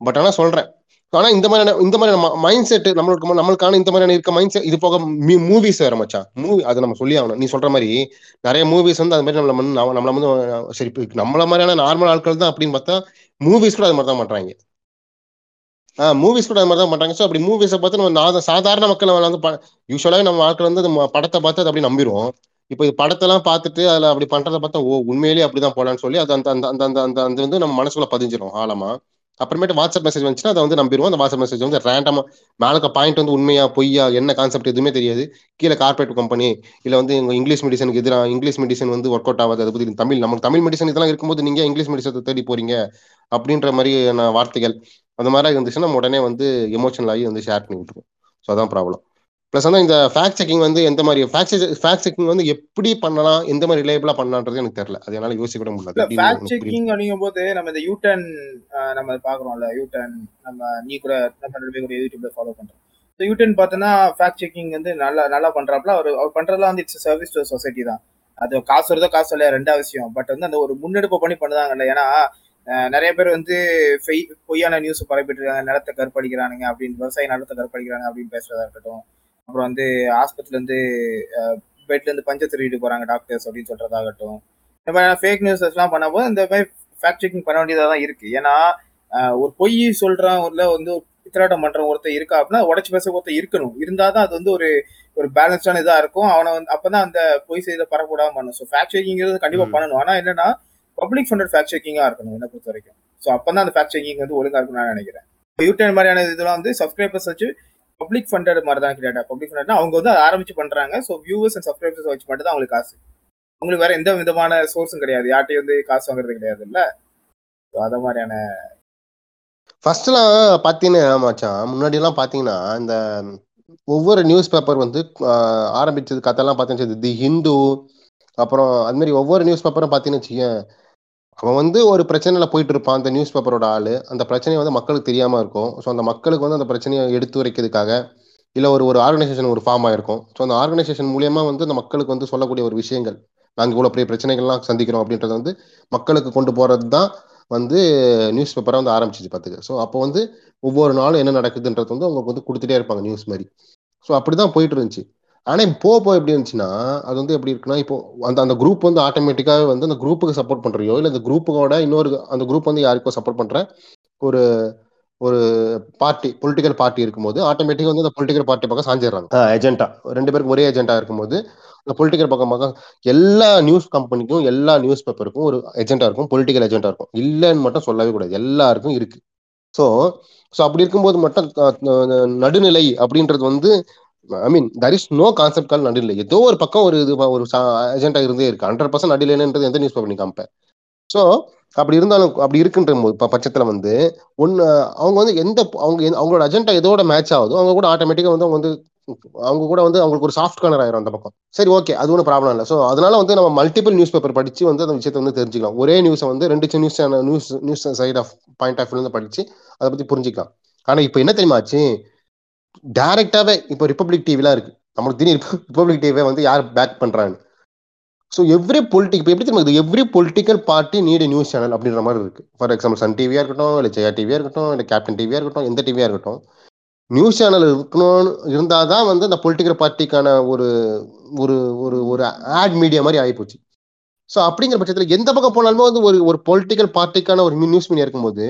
பட் ஆனா சொல்றேன். ஆனா இந்த மாதிரியான இந்த மாதிரியான மைண்ட் செட் நம்மளுக்கு நம்மளுக்கான இந்த மாதிரியான இருக்க மைண்ட் செட் இது போக மூவிஸ் வேற மச்சான். மூவி அது நம்ம சொல்லி ஆகணும். நீ சொல்ற மாதிரி நிறைய மூவிஸ் வந்து அது மாதிரி நம்மள வந்து நம்மள வந்து சரி நம்மள மாதிரியான நார்மல் ஆட்கள் தான் அப்படின்னு பார்த்தா மூவிஸ் கூட அது மாதிரி தான் பண்றாங்க. ஆஹ் மூவிஸ் கூட அது மாதிரி தான் பண்றாங்க. ஸோ அப்படி மூவிஸை பார்த்து நம்ம சாதாரண மக்கள் வந்து யூஸ்வலாகவே நம்ம ஆட்கள் வந்து படத்தை பார்த்து அதை அப்படி நம்பிடுவோம். இப்போ இது படத்தெல்லாம் பார்த்துட்டு அதில் அப்படி பண்ணுறத பார்த்தா ஓ உண்மையிலேயே அப்படிதான் போலான்னு சொல்லி அது அந்த அந்த அந்த அந்த அந்த அந்த வந்து நம்ம மனசுக்குள்ள பதிஞ்சிடும் ஆழமா. அப்புறமேட்டு வாட்ஸ்அப் மெசேஜ் வந்துச்சுன்னா அதை வந்து நம்பிடுவோம். அந்த வாட்ஸ்அப் மெசேஜ் வந்து ரேண்டமா மேலக்க பாயிண்ட் வந்து உண்மையா பொய்யா என்ன கான்செப்ட் எதுவுமே தெரியாது. கீழே கார்பரேட் கம்பெனி இல்லை வந்து உங்க இங்கிலீஷ் மெடிசனுக்கு எதிராக இங்கிலீஷ் மெடிசன் வந்து ஒர்க் அவுட் ஆகாது. அதை பற்றி தமிழ் நமக்கு தமிழ் மெடிசன் இதெல்லாம் இருக்கும்போது நீங்க இங்கிலீஷ் மெடிசனை தேடி போறீங்க? அப்படின்ற மாதிரியான வார்த்தைகள் அந்த மாதிரி இருந்துச்சுன்னா நம்ம உடனே வந்து எமோஷனல் ஆகி வந்து ஷேர் பண்ணி விட்டுருவோம். ஸோ அதான் ப்ராப்ளம் ப்ளஸ் வந்து இந்த ஃபேக்ட் செக்கிங் வந்து எந்த மாதிரி ஃபேக்ட் ஃபேக்ட் செக்கிங் வந்து எப்படி பண்ணலாம் எந்த மாதிரி ரிலேபிளா பண்ணலான்றது எனக்கு தெரியல. அது என்னால யோசிக்க கூட முடியல. ஃபேக்ட் செக்கிங் அப்படிங்கும் போது நம்ம இந்த யூட்டன் நம்ம பாக்குறோம்ல யூட்டன் நம்ம நீ கூட நம்ம ரெண்டு கூட யூடியூப்ல ஃபாலோ பண்றோம். ஸோ யூட்டன் பார்த்தோன்னா ஃபேக்ட் செக்கிங் வந்து நல்லா நல்லா பண்றாப்புல. அவர் அவர் பண்றதுலாம் வந்து இட்ஸ் சர்வீஸ் டு சொசைட்டி தான். அது காசு வருதோ காசு இல்லையா ரெண்டாவது விஷயம் பட் வந்து அந்த ஒரு முன்னெடுப்பு பண்ணி பண்ணுதாங்கல்ல ஏன்னா நிறைய பேர் வந்து பொய்யான நியூஸ் பரப்பிட்டு இருக்காங்க. நிலத்தை கற்பழிக்கிறானுங்க அப்படின்னு விவசாய நிலத்தை கற்பழிக்கிறாங்க அப்படின்னு பேசுறதா இருக்கட்டும். அப்புறம் வந்து ஆஸ்பத்திரில இருந்து பெட்ல இருந்து பஞ்ச திருடிட்டு போறாங்க டாக்டர்ஸ் அப்படின்னு சொல்றதாகட்டும். இந்த மாதிரி ஃபேக் நியூஸ் எல்லாம் பண்ணும்போது இந்த மாதிரி ஃபேக்ட் செக்கிங் பண்ண வேண்டியதாக தான் இருக்கு. ஏன்னா ஒரு பொய் சொல்றான் இல்ல வந்து ஒரு பித்தலாட்டம் ஒருத்தர் இருக்கா அப்படின்னா உடச்சு பேச ஒருத்தர் இருக்கணும். இருந்தாதான் அது வந்து ஒரு ஒரு பேலன்ஸ்டான இதா இருக்கும். அவனை வந்து அப்பதான் அந்த பொய் செய்த பரக்கூடாம பண்ணும் ஸோ ஃபேக்ட் செக்கிங்கிறது கண்டிப்பா ம். பண்ணணும். ஆனா என்னன்னா பப்ளிக் ஃபண்டட் ஃபேக்ட் செக்கிங்கா இருக்கணும் என்ன பொறுத்த வரைக்கும். ஸோ அப்பதான் அந்த ஃபேக்ட் செக்கிங் வந்து ஒழுங்கா இருக்கும்னு நான் நினைக்கிறேன். யூடியூப் மாதிரியான இதெல்லாம் வந்து சப்ஸ்கிரைபர்ஸ் வச்சு பப்ளிக் ஃபண்டட் மாதிரி தான் கிரியேட்டா பப்ளிக் ஃபண்டட்னா அவங்க வந்து அதை ஆரம்பிச்சு பண்றாங்க. ஸோ வியூவர்ஸ் அண்ட் சப்ஸ்கிரைபர்ஸ் வச்சு மட்டும் தான் அவங்களுக்கு காசு. உங்களுக்கு வேற எந்த விதமான சோர்ஸும் கிடையாது. யார்ட்டையும் வந்து காசு வாங்குறது கிடையாது இல்ல? ஸோ அதை மாதிரியான ஃபர்ஸ்ட்லாம் பார்த்தீங்கன்னா மச்சான் முன்னாடி எல்லாம் பார்த்தீங்கன்னா இந்த ஒவ்வொரு நியூஸ் பேப்பர் வந்து ஆஹ் ஆரம்பிச்சது கதையெல்லாம் பார்த்தீங்கன்னா தி ஹிந்து அப்புறம் அது மாதிரி ஒவ்வொரு நியூஸ் பேப்பரும் பார்த்தீங்கன்னு வச்சுக்கேன் அவன் வந்து ஒரு பிரச்சனையில போயிட்டு இருப்பான் அந்த நியூஸ் பேப்பரோட ஆளு. அந்த பிரச்சனை வந்து மக்களுக்கு தெரியாம இருக்கும். ஸோ அந்த மக்களுக்கு வந்து அந்த பிரச்சனையை எடுத்து வைக்கிறதுக்காக இல்லை ஒரு ஒரு ஆர்கனைசேஷன் ஒரு ஃபார்ம் ஆயிருக்கும். ஸோ அந்த ஆர்கனைசேஷன் மூலியமா வந்து அந்த மக்களுக்கு வந்து சொல்லக்கூடிய ஒரு விஷயங்கள் நாங்கள் இவ்வளோ பெரிய பிரச்சனைகள்லாம் சந்திக்கிறோம் அப்படின்றத வந்து மக்களுக்கு கொண்டு போறது தான் வந்து நியூஸ் பேப்பரை வந்து ஆரம்பிச்சிச்சு பார்த்துக்க. ஸோ அப்போ வந்து ஒவ்வொரு நாளும் என்ன நடக்குதுன்றது வந்து அவங்களுக்கு வந்து கொடுத்துட்டே இருப்பாங்க நியூஸ் மாதிரி. ஸோ அப்படிதான் போயிட்டு இருந்துச்சு. ஆனா இப்போ போக எப்படி இருந்துச்சுன்னா அது வந்து எப்படி இருக்குன்னா இப்போ அந்த அந்த குரூப் வந்து ஆட்டோமேட்டிக்காவே வந்து அந்த குரூப்புக்கு சப்போர்ட் பண்றியோ இல்லை அந்த குரூப்புக்கோட இன்னொரு அந்த குரூப் வந்து யாருக்கோ சப்போர்ட் பண்ற ஒரு ஒரு பார்ட்டி பொலிட்டிக்கல் பார்ட்டி இருக்கும்போது ஆட்டோமேட்டிக்கா வந்து அந்த பொலிட்டிக்கல் பார்ட்டி பக்கம் சாஞ்சிடுறாங்க. ஏஜென்டா ரெண்டு பேருக்கு ஒரே ஏஜென்டா இருக்கும்போது அந்த பொலிட்டிக்கல் பக்கம் பக்கம் எல்லா நியூஸ் கம்பெனிக்கும் எல்லா நியூஸ் பேப்பருக்கும் ஒரு ஏஜென்டா இருக்கும் பொலிட்டிக்கல் ஏஜென்டா இருக்கும். இல்லைன்னு மட்டும் சொல்லவே கூடாது. எல்லாருக்கும் இருக்கு. ஸோ ஸோ அப்படி இருக்கும்போது மட்டும் நடுநிலை அப்படின்றது வந்து I mean there is no concept call நடுநிலை. ஏதோ ஒரு பக்கம் ஒரு இது ஒரு ஏஜென்டா இருந்தே இருக்கு. ஹண்ட்ரட் பர்சன்ட் நடுநிலைன்றது எந்த நியூஸ் பேப்பர் நீ காமிப்பேன் ஸோ அப்படி இருந்தாலும் அப்படி இருக்குன்ற இப்போ பட்சத்தில் வந்து ஒன்று அவங்க வந்து எந்த அவங்க அவங்களோட அஜெண்டா எதோட மேட்ச் ஆகுதோ அவங்க கூட ஆட்டோமேட்டிக்காக வந்து அவங்க வந்து அவங்க கூட வந்து அவங்களுக்கு ஒரு சாஃப்ட் கார்னர் ஆயிரும் அந்த பக்கம். சரி ஓகே அது ஒன்றும் ப்ராப்ளம் இல்லை. ஸோ அதனால வந்து நம்ம மல்டிபிள் நியூஸ் பேப்பர் படிச்சு வந்து அந்த விஷயத்தை வந்து தெரிஞ்சுக்கலாம். ஒரே நியூஸை வந்து ரெண்டு news news news side of point of வியூலேருந்து படிச்சு அதை பத்தி புரிஞ்சுக்கலாம். ஆனா இப்போ என்ன தெரியுமாச்சு டைரக்டாவே இப்போ ரிப்பப்ளிக் டிவிலாம் இருக்கு. நம்மளுக்கு தெரியும் ரிப்பப்ளிக் டிவியை வந்து யார் பேக் பண்றாங்க ஸோ எவ்ரி பொலிட்டிக் இப்போ எப்படி தெரியுமா every political party need news channel அப்படின்ற மாதிரி இருக்கு. ஃபார் எக்ஸாம்பிள் சன் டிவியா இருக்கட்டும் இல்லை ஜெயா டிவியா இருக்கட்டும் இல்லை கேப்டன் டிவியா இருக்கட்டும் எந்த டிவியா இருக்கட்டும் நியூஸ் சேனல் இருக்கணும்னு இருந்தால் தான் வந்து அந்த பொலிட்டிக்கல் பார்ட்டிக்கான ஒரு ஒரு ஒரு ஒரு ஆட் மீடியா மாதிரி ஆகிப்போச்சு ஸோ அப்படிங்கிற பட்சத்தில் எந்த பக்கம் போனாலுமே வந்து ஒரு ஒரு பொலிட்டிக்கல் பார்ட்டிக்கான ஒரு நியூஸ் மீடியா இருக்கும்போது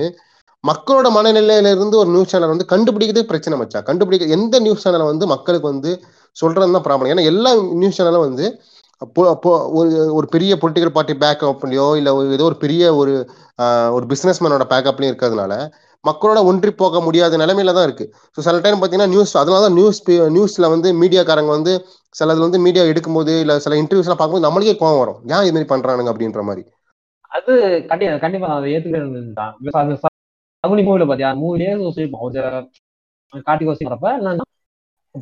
மக்களோட மனநிலையில இருந்து ஒரு நியூஸ் சேனல் வந்து கண்டுபிடிக்கிறதே பிரச்சனை மச்சா கண்டுபிடிக்க எந்த நியூஸ் சேனலை வந்து மக்களுக்கு வந்து சொல்றது தான் ப்ராப்ளம் ஏன்னா எல்லா நியூஸ் சேனலும் வந்து ஒரு ஒரு பெரிய பொலிட்டிக்கல் பார்ட்டி பேக்கப்லையோ இல்லை ஒரு ஏதோ ஒரு பெரிய ஒரு ஒரு பிசினஸ் மேனோட பேக்கப்லையும் இருக்கிறதுனால மக்களோட ஒன்றி போக முடியாத நிலைமையில தான் இருக்கு. ஸோ சில டைம் பார்த்தீங்கன்னா நியூஸ் அதனால தான் நியூஸ் நியூஸ்ல வந்து மீடியாக்காரங்க வந்து சிலது வந்து மீடியா எடுக்கும்போது இல்லை சில இன்டர்வியூஸ்லாம் பார்க்கும்போது நம்மளுக்கே கோவம் வரும். ஏன் இது மாதிரி பண்றானுங்க? அப்படின்ற மாதிரி. அது கண்டிப்பா கண்டிப்பா அதை ஏத்துக்கிறது தான். அகுனி மூவில பாத்தியா? மூவிலே சொல்லிப்போம் காட்டி வரப்ப என்னன்னா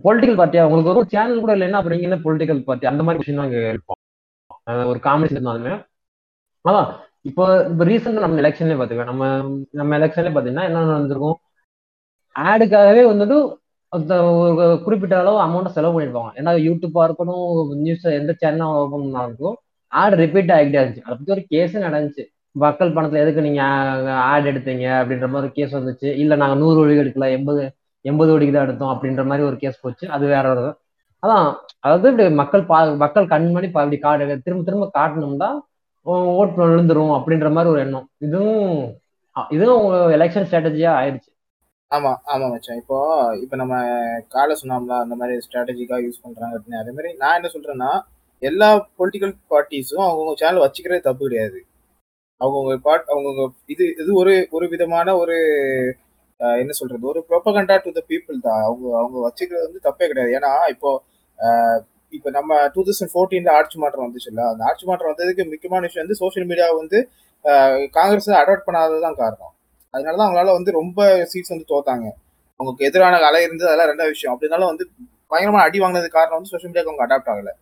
பொலிட்டிக்கல் பார்ட்டியா உங்களுக்கு ஒரு சேனல் கூட இல்லைன்னா அப்புறம் என்ன பொலிட்டிக்கல் பார்ட்டி அந்த மாதிரி விஷயம் தான் இருப்போம் ஒரு காமெடி இருந்தாலுமே. அதான். இப்போ இப்போ ரீசெண்டா நம்ம எலெக்ஷன்லேயே பார்த்துக்கோ நம்ம நம்ம எலெக்ஷன்லேயே பார்த்தீங்கன்னா என்ன நடந்திருக்கும்? ஆடுக்காகவே வந்துட்டு ஒரு குறிப்பிட்ட அளவு அமௌண்ட்டை செலவு பண்ணிருப்பாங்க ஏன்னா யூடியூப் இருக்கணும் நியூஸ் எந்த சேனலாக ஓப்பன் பண்ணாலும் ஆடு ரிப்பீட் ஆகிட்டே இருந்துச்சு. அதை பத்தி ஒரு கேஸ் நடந்துச்சு. மக்கள் பணத்துல எதுக்கு நீங்க ஆட் எடுத்தீங்க அப்படின்ற மாதிரி ஒரு கேஸ் வந்துச்சு. இல்ல நாங்க நூறு ஒழிக்கு எடுக்கல எண்பது எண்பது ஒழிக்கு தான் எடுத்தோம் அப்படின்ற மாதிரி ஒரு கேஸ் போச்சு. அது வேற ஒரு அதான் அதாவது இப்படி மக்கள் பா மக்கள் கண்மணி பா இப்படி காடு திரும்ப திரும்ப காட்டணும்னா ஓட்டு விழுந்துரும் அப்படின்ற மாதிரி ஒரு எண்ணம். இதுவும் இதுவும் இதுவும் எலெக்ஷன் ஸ்ட்ராட்டஜியா ஆயிடுச்சு. ஆமா ஆமா மச்சான். இப்போ இப்போ நம்ம காலை சொன்னோம்ல அந்த மாதிரி ஸ்ட்ராட்டஜிக்காக யூஸ் பண்றாங்க அப்படின்னு. அதே மாதிரி நான் என்ன சொல்றேன்னா எல்லா பொலிட்டிக்கல் பார்ட்டிஸும் அவங்கவுங்க சேனல் வச்சுக்கிறது தப்பு கிடையாது. அவங்கவுங்க பாட் அவங்கவுங்க இது இது ஒரு ஒரு விதமான ஒரு என்ன சொல்றது? ஒரு ப்ரொபகண்டா டு த பீப்புள் தான். அவங்க அவங்க வச்சுக்கிறது வந்து தப்பே கிடையாது. ஏன்னா இப்போ இப்போ நம்ம டூ தௌசண்ட் ஃபோர்டீன்ல ஆட்சி மாற்றம் வந்துச்சுல்ல அந்த ஆட்சி மாற்றம் வந்ததுக்கு முக்கியமான விஷயம் வந்து சோஷியல் மீடியா வந்து காங்கிரஸ் அடாப்ட் பண்ணாததான் காரணம். அதனால தான் அவங்களால வந்து ரொம்ப சீட்ஸ் வந்து தோத்தாங்க. அவங்களுக்கு எதிரான அலை இருந்தது அதெல்லாம் ரெண்டாவது விஷயம். அப்படினாலும் வந்து பயங்கரமா அடி வாங்கினது காரணம் வந்து சோஷியல் மீடியாவுக்கு அவங்க அடாப்ட் ஆகலை.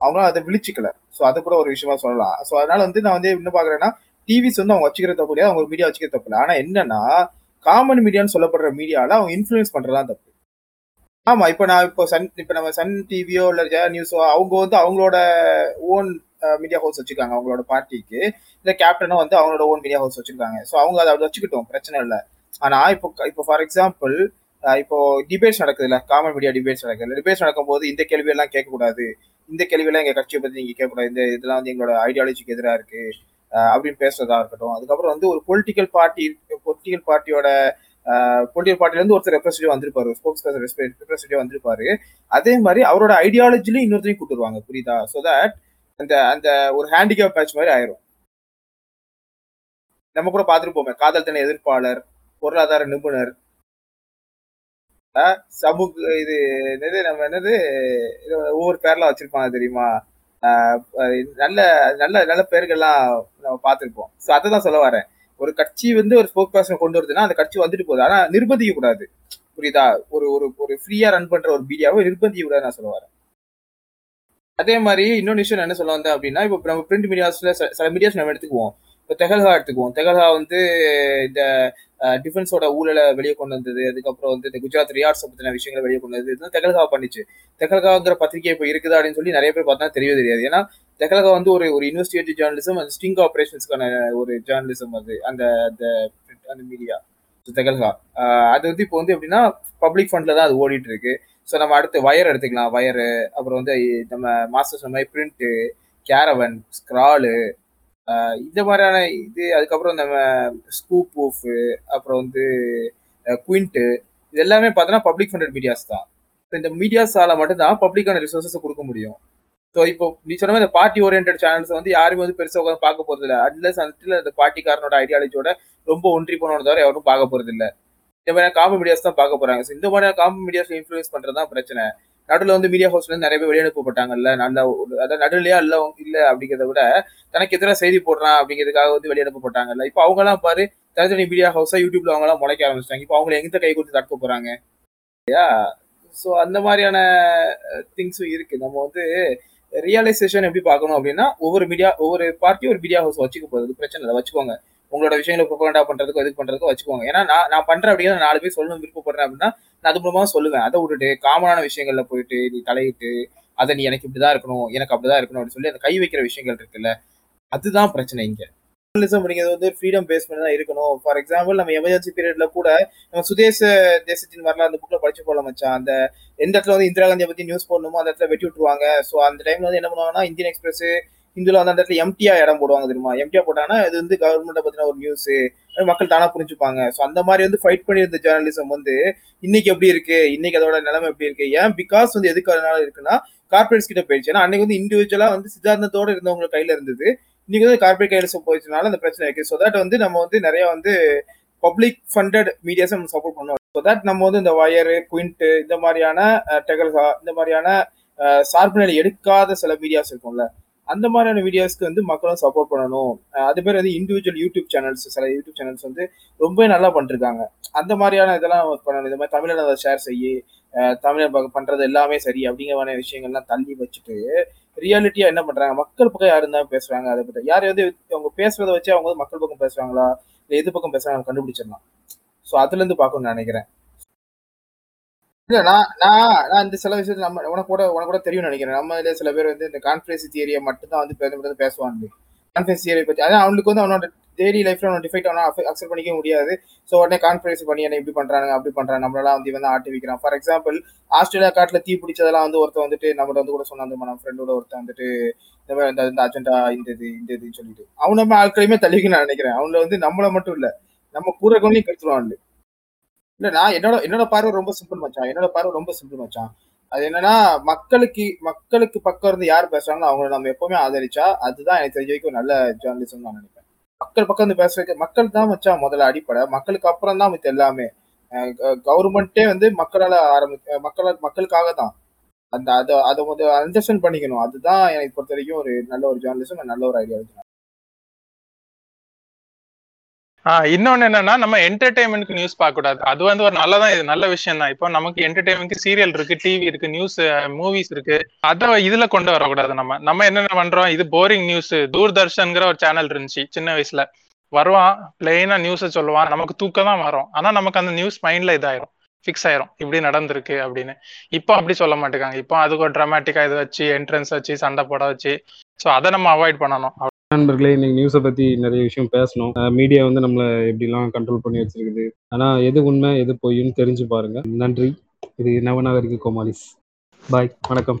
அவங்களும் அதை விழிச்சிக்கல. ஸோ அது கூட ஒரு விஷயமா சொல்லலாம். ஸோ அதனால வந்து நான் வந்து என்ன பாக்குறேன்னா டிவிஸ் வந்து அவங்க வச்சுக்கிற தப்பு இல்லையா? அவங்க ஒரு மீடியா வச்சுக்கிற தப்பு இல்லை. ஆனா என்னன்னா காமன் மீடியான்னு சொல்லப்படுற மீடியால அவங்க இன்ஃபுளுன்ஸ் பண்ணுறதா தப்பு. ஆமா இப்போ நான் இப்போ சன் இப்போ நம்ம சன் டிவியோ இல்ல ஜெயா நியூஸோ அவங்க வந்து அவங்களோட ஓன் மீடியா ஹவுஸ் வச்சிருக்காங்க. அவங்களோட பார்ட்டிக்கு. இந்த கேப்டனும் வந்து அவங்களோட ஓன் மீடியா ஹவுஸ் வச்சிருக்காங்க. ஸோ அவங்க அதை வச்சுக்கிட்டோம். பிரச்சனை இல்லை. ஆனா இப்போ இப்போ ஃபார் எக்ஸாம்பிள் இப்போ டிபேட்ஸ் நடக்குதுல்ல காமன் மீடியா டிபேட்ஸ் நடக்குது. டிபேட்ஸ் நடக்கும்போது இந்த கேள்வி எல்லாம் கேட்கக்கூடாது. இந்த கேள்வியெல்லாம் எங்கள் கட்சியை பற்றி நீங்கள் கேட்கக்கூடாது. இந்த இதெல்லாம் வந்து எங்களோட ஐடியாலஜிக்கு எதிராக இருக்குது அப்படின்னு பேசுறதா இருக்கட்டும். அதுக்கப்புறம் வந்து ஒரு பொலிட்டிக்கல் பார்ட்டி பொலிட்டிக்கல் பார்ட்டியோட பொலிட்டிக்கல் பார்ட்டில இருந்து ஒருத்தர் ரெப்ரஸன்டேட்டிவ் வந்திருப்பாரு. ஸ்போக்ஸ் ரெப்ரஸன்டேட்டிவ் வந்திருப்பாரு. அதே மாதிரி அவரோட ஐடியாலஜிலையும் இன்னொருத்தையும் கூட்டு வருவாங்க. புரியுதா? ஸோ தட் அந்த அந்த ஒரு ஹேண்டிகேப் மேட்ச் மாதிரி ஆயிரும். நம்ம கூட பார்த்துருப்போமே காதல் தின எதிர்ப்பாளர் பொருளாதார நிபுணர் சமூக இது என்னது நம்ம என்னது ஒவ்வொரு பேர்லாம் வச்சிருப்பாங்க தெரியுமா? நல்ல நல்ல நல்ல பேர்கள்லாம் நம்ம பார்த்துருப்போம். ஸோ அதை தான் சொல்ல வரேன். ஒரு கட்சி வந்து ஒரு ஸ்போக் பர்சனை கொண்டு வருதுன்னா அந்த கட்சி வந்துட்டு போகுது. ஆனால் நிர்பந்திக்க கூடாது புரியுதா? ஒரு ஒரு ஒரு ஃப்ரீயா ரன் பண்ற ஒரு மீடியாவை நிர்பந்திக்க கூடாது நான் சொல்ல வரேன். அதே மாதிரி இன்னொரு விஷயம் என்ன சொல்ல வந்தேன் அப்படின்னா இப்போ நம்ம பிரிண்ட் மீடியாஸ்ல சில மீடியாஸ் நம்ம எடுத்துக்குவோம். இப்போ தெகல்ஹா எடுத்துக்குவோம். தெகல்ஹா வந்து இந்த டிஃபென்ஸோட ஊழலை வெளியே கொண்டு வந்தது அதுக்கப்புறம் வந்து இந்த குஜராத் ரியார்ட்ஸ் பற்றின விஷயங்களை வெளியே கொண்டு வந்தது இதுதான் தெகல்கா பண்ணிச்சு. தெகல்காங்கிற பத்திரிகை இப்போ இருக்குதா அப்படின்னு சொல்லி நிறைய பேர் பார்த்தா தெரியவே தெரியாது. ஏன்னா தெகல்கா வந்து ஒரு ஒரு இன்வெஸ்டிகேட்டிவ் ஜேர்னலிசம் அந்த ஸ்டிங் ஆப்ரேஷன்ஸ்க்கான ஒரு ஜேர்னலிசம் அது அந்த அந்த மீடியா தெகல்கா அது வந்து இப்போ வந்து எப்படின்னா பப்ளிக் ஃபண்ட்ல தான் அது ஓடிட்டு இருக்கு ஸோ நம்ம அடுத்து வயர் எடுத்துக்கலாம் வயரு அப்புறம் வந்து நம்ம மாஸ்டர் சொன்ன மாதிரி பிரிண்ட்டு கேரவன் ஸ்க்ராலு இந்த மாதிரியான இது அதுக்கப்புறம் நம்ம ஸ்கூப் ஊஃபு அப்புறம் வந்து குயின்ட்டு இது எல்லாமே பார்த்தோன்னா பப்ளிக் ஃபண்டட் மீடியாஸ் தான். இந்த மீடியாஸால மட்டும்தான் பப்ளிக்கான ரிசோர்ஸஸை கொடுக்க முடியும். ஸோ இப்போ நீ சொன்ன மாதிரி இந்த பார்ட்டி ஓரியன்ட் சேனல்ஸ் வந்து யாருமே வந்து பெருசாக உட்காந்து பார்க்க போகிறது இல்லை. அட்லஸ் அன்டில் அந்த பார்ட்டிக்காரனோட ஐடியாலஜியோட ரொம்ப ஒன்றி போனோட தவிர யாரும் பார்க்க போகிறது இல்லை. இந்த மாதிரியான காம்பு மீடியாஸ் தான் பார்க்க போகிறாங்க ஸோ இந்த மாதிரியான காம்பு மீடியாஸ் இன்ஃப்ளூயன்ஸ் பண்ணுறது தான் பிரச்சனை. நடுவில் வந்து மீடியா ஹவுஸ்ல இருந்து நிறைய பேர் வெளியனுப்பப்பட்டாங்கல்ல நல்ல அதாவது நடுநிலையா இல்ல இல்ல அப்படிங்கிறத விட தனக்கு எதிராக செய்தி போடுறான் அப்படிங்கிறதுக்காக வந்து வெளியனுப்பப்பட்டாங்கல்ல இப்போ அவங்க எல்லாம் பாரு தனித்தனி மீடியா ஹவுஸா யூடியூப்ல அவங்க எல்லாம் முளைக்க ஆரம்பிச்சிட்டாங்க. இப்போ அவங்களை எங்கே கை கொடுத்து தடுக்க போறாங்க. ஸோ அந்த மாதிரியான திங்ஸும் இருக்கு. நம்ம வந்து ரியலைசேஷன் எப்படி பார்க்கணும் அப்படின்னா ஒவ்வொரு மீடியா ஒவ்வொரு பார்ட்டியும் ஒரு மீடியா ஹவுஸ் வச்சுக்க போகுது பிரச்சனை இல்லை. வச்சுக்கோங்க. உங்களோட விஷயங்களை ப்ரொபகண்டா பண்றதுக்கு இது பண்றதுக்கு வச்சுக்கோங்க. ஏன்னா நான் நான் பண்றேன் அப்படிங்கிறத நாலு பேர் சொல்லணும் விருப்பப்படுறேன் அப்படின்னா நான் அது மூலமா சொல்லுவேன். அதை விட்டுட்டு காமனான விஷயங்கள்ல போயிட்டு நீ தலையிட்டு அதை நீ எனக்கு இப்படிதான் இருக்கணும் எனக்கு அப்படிதான் இருக்கணும் அப்படின்னு சொல்லி அந்த கை வைக்கிற விஷயங்கள் இருக்குல்ல அதுதான் பிரச்சனை இங்க. ஜேர்னலிசம் அப்படிங்கிறது வந்து ஃப்ரீடம் பேஸ் பண்ணி தான் இருக்கணும். ஃபார் எக்ஸாம்பிள் நம்ம எமர்ஜென்சி பீரியட்ல கூட நம்ம சுதேச தேசத்தின் வரலாறு அந்த புக்ல படிச்சு போல மச்சான். அந்த எந்த இடத்துல வந்து இந்திரா காந்தியை பத்தி நியூஸ் போடணுமோ அந்த இடத்துல வெட்டி விட்டுருவாங்க. ஸோ அந்த டைம்ல வந்து என்ன பண்ணுவாங்கன்னா இந்தியன் எக்ஸ்பிரஸ் இந்துல வந்து அந்த இடத்துல எம்டியா இடம் போடுவாங்க தெரியுமா? எம்டியா போட்டாங்கன்னா இது வந்து கவர்மெண்ட்டை பத்தின ஒரு நியூஸ் மக்கள் தானா புரிஞ்சுப்பாங்க. ஸோ அந்த மாதிரி வந்து ஃபைட் பண்ணியிருந்த ஜேர்னலிசம் வந்து இன்னைக்கு எப்படி இருக்கு? இன்னைக்கு அதோட நிலைமை எப்படி இருக்கு? ஏன்? பிகாஸ் வந்து எதுக்கு அதனால இருக்குன்னா கார்பரேட்ஸ் கிட்ட போயிடுச்சு. ஏன்னா அன்னைக்கு வந்து இண்டிவிஜுவலா வந்து சித்தாந்தத்தோட இருந்தவங்க கையில இருந்தது. இன்னைக்கு வந்து கார்பரேட் கையில போயிடுச்சுனால அந்த பிரச்சனை இருக்கு. ஸோ தட் வந்து நம்ம வந்து நிறைய வந்து பப்ளிக் ஃபண்டட் மீடியாஸ் நம்ம சப்போர்ட் பண்ணுவோம் ஸோ தட் நம்ம வந்து இந்த வயரு குயின்ட்டு இந்த மாதிரியான டெகல்ஹா இந்த மாதிரியான சார்பு நிலை எடுக்காத சில மீடியாஸ் இருக்கும்ல. அந்த மாதிரியான வீடியோஸ்க்கு வந்து மக்களும் சப்போர்ட் பண்ணணும். அது பேர் வந்து இண்டிவிஜுவல் யூடியூப் சேனல்ஸ் சில யூடியூப் சேனல்ஸ் வந்து ரொம்ப நல்லா பண்ணிருக்காங்க. அந்த மாதிரியான இதெல்லாம் பண்ணணும். இந்த மாதிரி தமிழில் அதை ஷேர் செய்யி தமிழர் பண்ணுறது பண்றது எல்லாமே சரி அப்படிங்கிற மாதிரி விஷயங்கள்லாம் தள்ளி வச்சுட்டு ரியாலிட்டியா என்ன பண்றாங்க? மக்கள் பக்கம் யாரு தான் பேசுறாங்க. அதை பத்தி யார் வந்து அவங்க பேசுறத வச்சு அவங்க வந்து மக்கள் பக்கம் பேசுறாங்களா? இல்லை எது பக்கம் பேசுறாங்க கண்டுபிடிச்சிடலாம். ஸோ அதுல இருந்து பார்க்கணும்னு நினைக்கிறேன். இல்ல நான் நான் நான் இந்த சில விஷயத்துல நம்ம உனக்கு கூட உனக்கு கூட தெரியும்னு நினைக்கிறேன். நம்ம இதுல சில பேர் வந்து இந்த கான்ஃபரன்ஸ் தியரியை மட்டும் தான் வந்து பேச பேசுவாங்க கான்ஃபரன்ஸ் தியரி பத்தி அதான் அவனுக்கு வந்து அவனோட டெய்லி லைஃப்ல அவன் டிஃபெக்ட் அவனை அக்செப்ட் பண்ணிக்க முடியாது. ஸோ உடனே கான்ஃபரன்ஸ் பண்ணி என்ன இப்படி பண்றாங்க அப்படி பண்றாங்க நம்மளெல்லாம் வந்து இவன் ஆட்டி வைக்கிறான். ஃபார் எக்ஸாம்பிள் ஆஸ்திரேலியா காட்டுல தீ பிடிச்சதெல்லாம் வந்து ஒருத்தன் வந்துட்டு நம்மள வந்து கூட சொன்னான் நம்ம ஃப்ரெண்டோட ஒருத்தர் வந்துட்டு இந்த மாதிரி இந்த அர்ஜென்டா அஜெண்டா இந்த இது இந்த இதுன்னு சொல்லிட்டு. அவனை நம்ம ஆட்களையுமே தள்ளிக்க நான் நினைக்கிறேன். அவங்கள வந்து நம்மள மட்டும் இல்ல நம்ம கூட இருக்கவங்களையும் கெடுத்துருவான் இல்ல நான் என்னோட என்னோட பார்வை ரொம்ப சிம்பிள் மச்சான். என்னோட பார்வை ரொம்ப சிம்பிள் மச்சான். அது என்னன்னா மக்களுக்கு மக்களுக்கு பக்கம் இருந்து யார் பேசுறாங்களோ அவங்கள நம்ம எப்பவுமே ஆதரிச்சா அதுதான் எனக்கு தெரிஞ்ச வரைக்கும் நல்ல ஜேர்னலிசம் நான் நினைப்பேன். மக்கள் பக்கம் இருந்து பேச வைக்க மக்கள் தான் மச்சான் முதல்ல அடிப்படை. மக்களுக்கு அப்புறம் தான் மித்த எல்லாமே. கவர்மெண்ட்டே வந்து மக்களால ஆரம்பி மக்கள மக்களுக்காக தான். அந்த அதை அதை முதல் அண்டர்ஸ்டாண்ட் பண்ணிக்கணும். அதுதான் எனக்கு பொறுத்த வரைக்கும் ஒரு நல்ல ஒரு ஜேர்னலிசம் நல்ல ஒரு ஐடியா ஆஹ் இன்னொன்னு என்னன்னா நம்ம என்டர்டைன்மெண்ட்க்கு நியூஸ் பார்க்க கூடாது அது வந்து ஒரு நல்லதான் இது நல்ல விஷயம் தான் இப்போ நமக்கு என்டர்டைன்மெண்ட்க்கு சீரியல் இருக்கு டிவி இருக்கு நியூஸ் மூவிஸ் இருக்கு. அதை இதுல கொண்டு வரக்கூடாது நம்ம. நம்ம என்னென்ன பண்றோம்? இது போரிங் நியூஸ் தூர்தர்ஷன்ங்கிற ஒரு சேனல் இருந்துச்சு சின்ன வயசுல. வருவான் பிளெயினா நியூஸை சொல்லுவான். நமக்கு தூக்கம் தான் வரும். ஆனா நமக்கு அந்த நியூஸ் மைண்ட்ல இதாயிரும். ஃபிக்ஸ் ஆயிரும். இப்படி நடந்திருக்கு அப்படின்னு. இப்போ அப்படி சொல்ல மாட்டேங்காங்க. இப்போ அதுக்கு ஒரு ட்ராமேட்டிக்கா இது வச்சு என்ட்ரன்ஸ் வச்சு சண்டை போட வச்சு. ஸோ அதை நம்ம அவாய்ட் பண்ணணும். நண்பர்களே இன்னைக்கு நியூஸை பத்தி நிறைய விஷயம் பேசணும். மீடியா வந்து நம்மளை எப்படிலாம் கண்ட்ரோல் பண்ணி வச்சிருக்குது. ஆனா எது உண்மை எது பொய்ன்னு தெரிஞ்சு பாருங்க. நன்றி. இது நவநாகரிக கோமாலிஸ் பாய் வணக்கம்.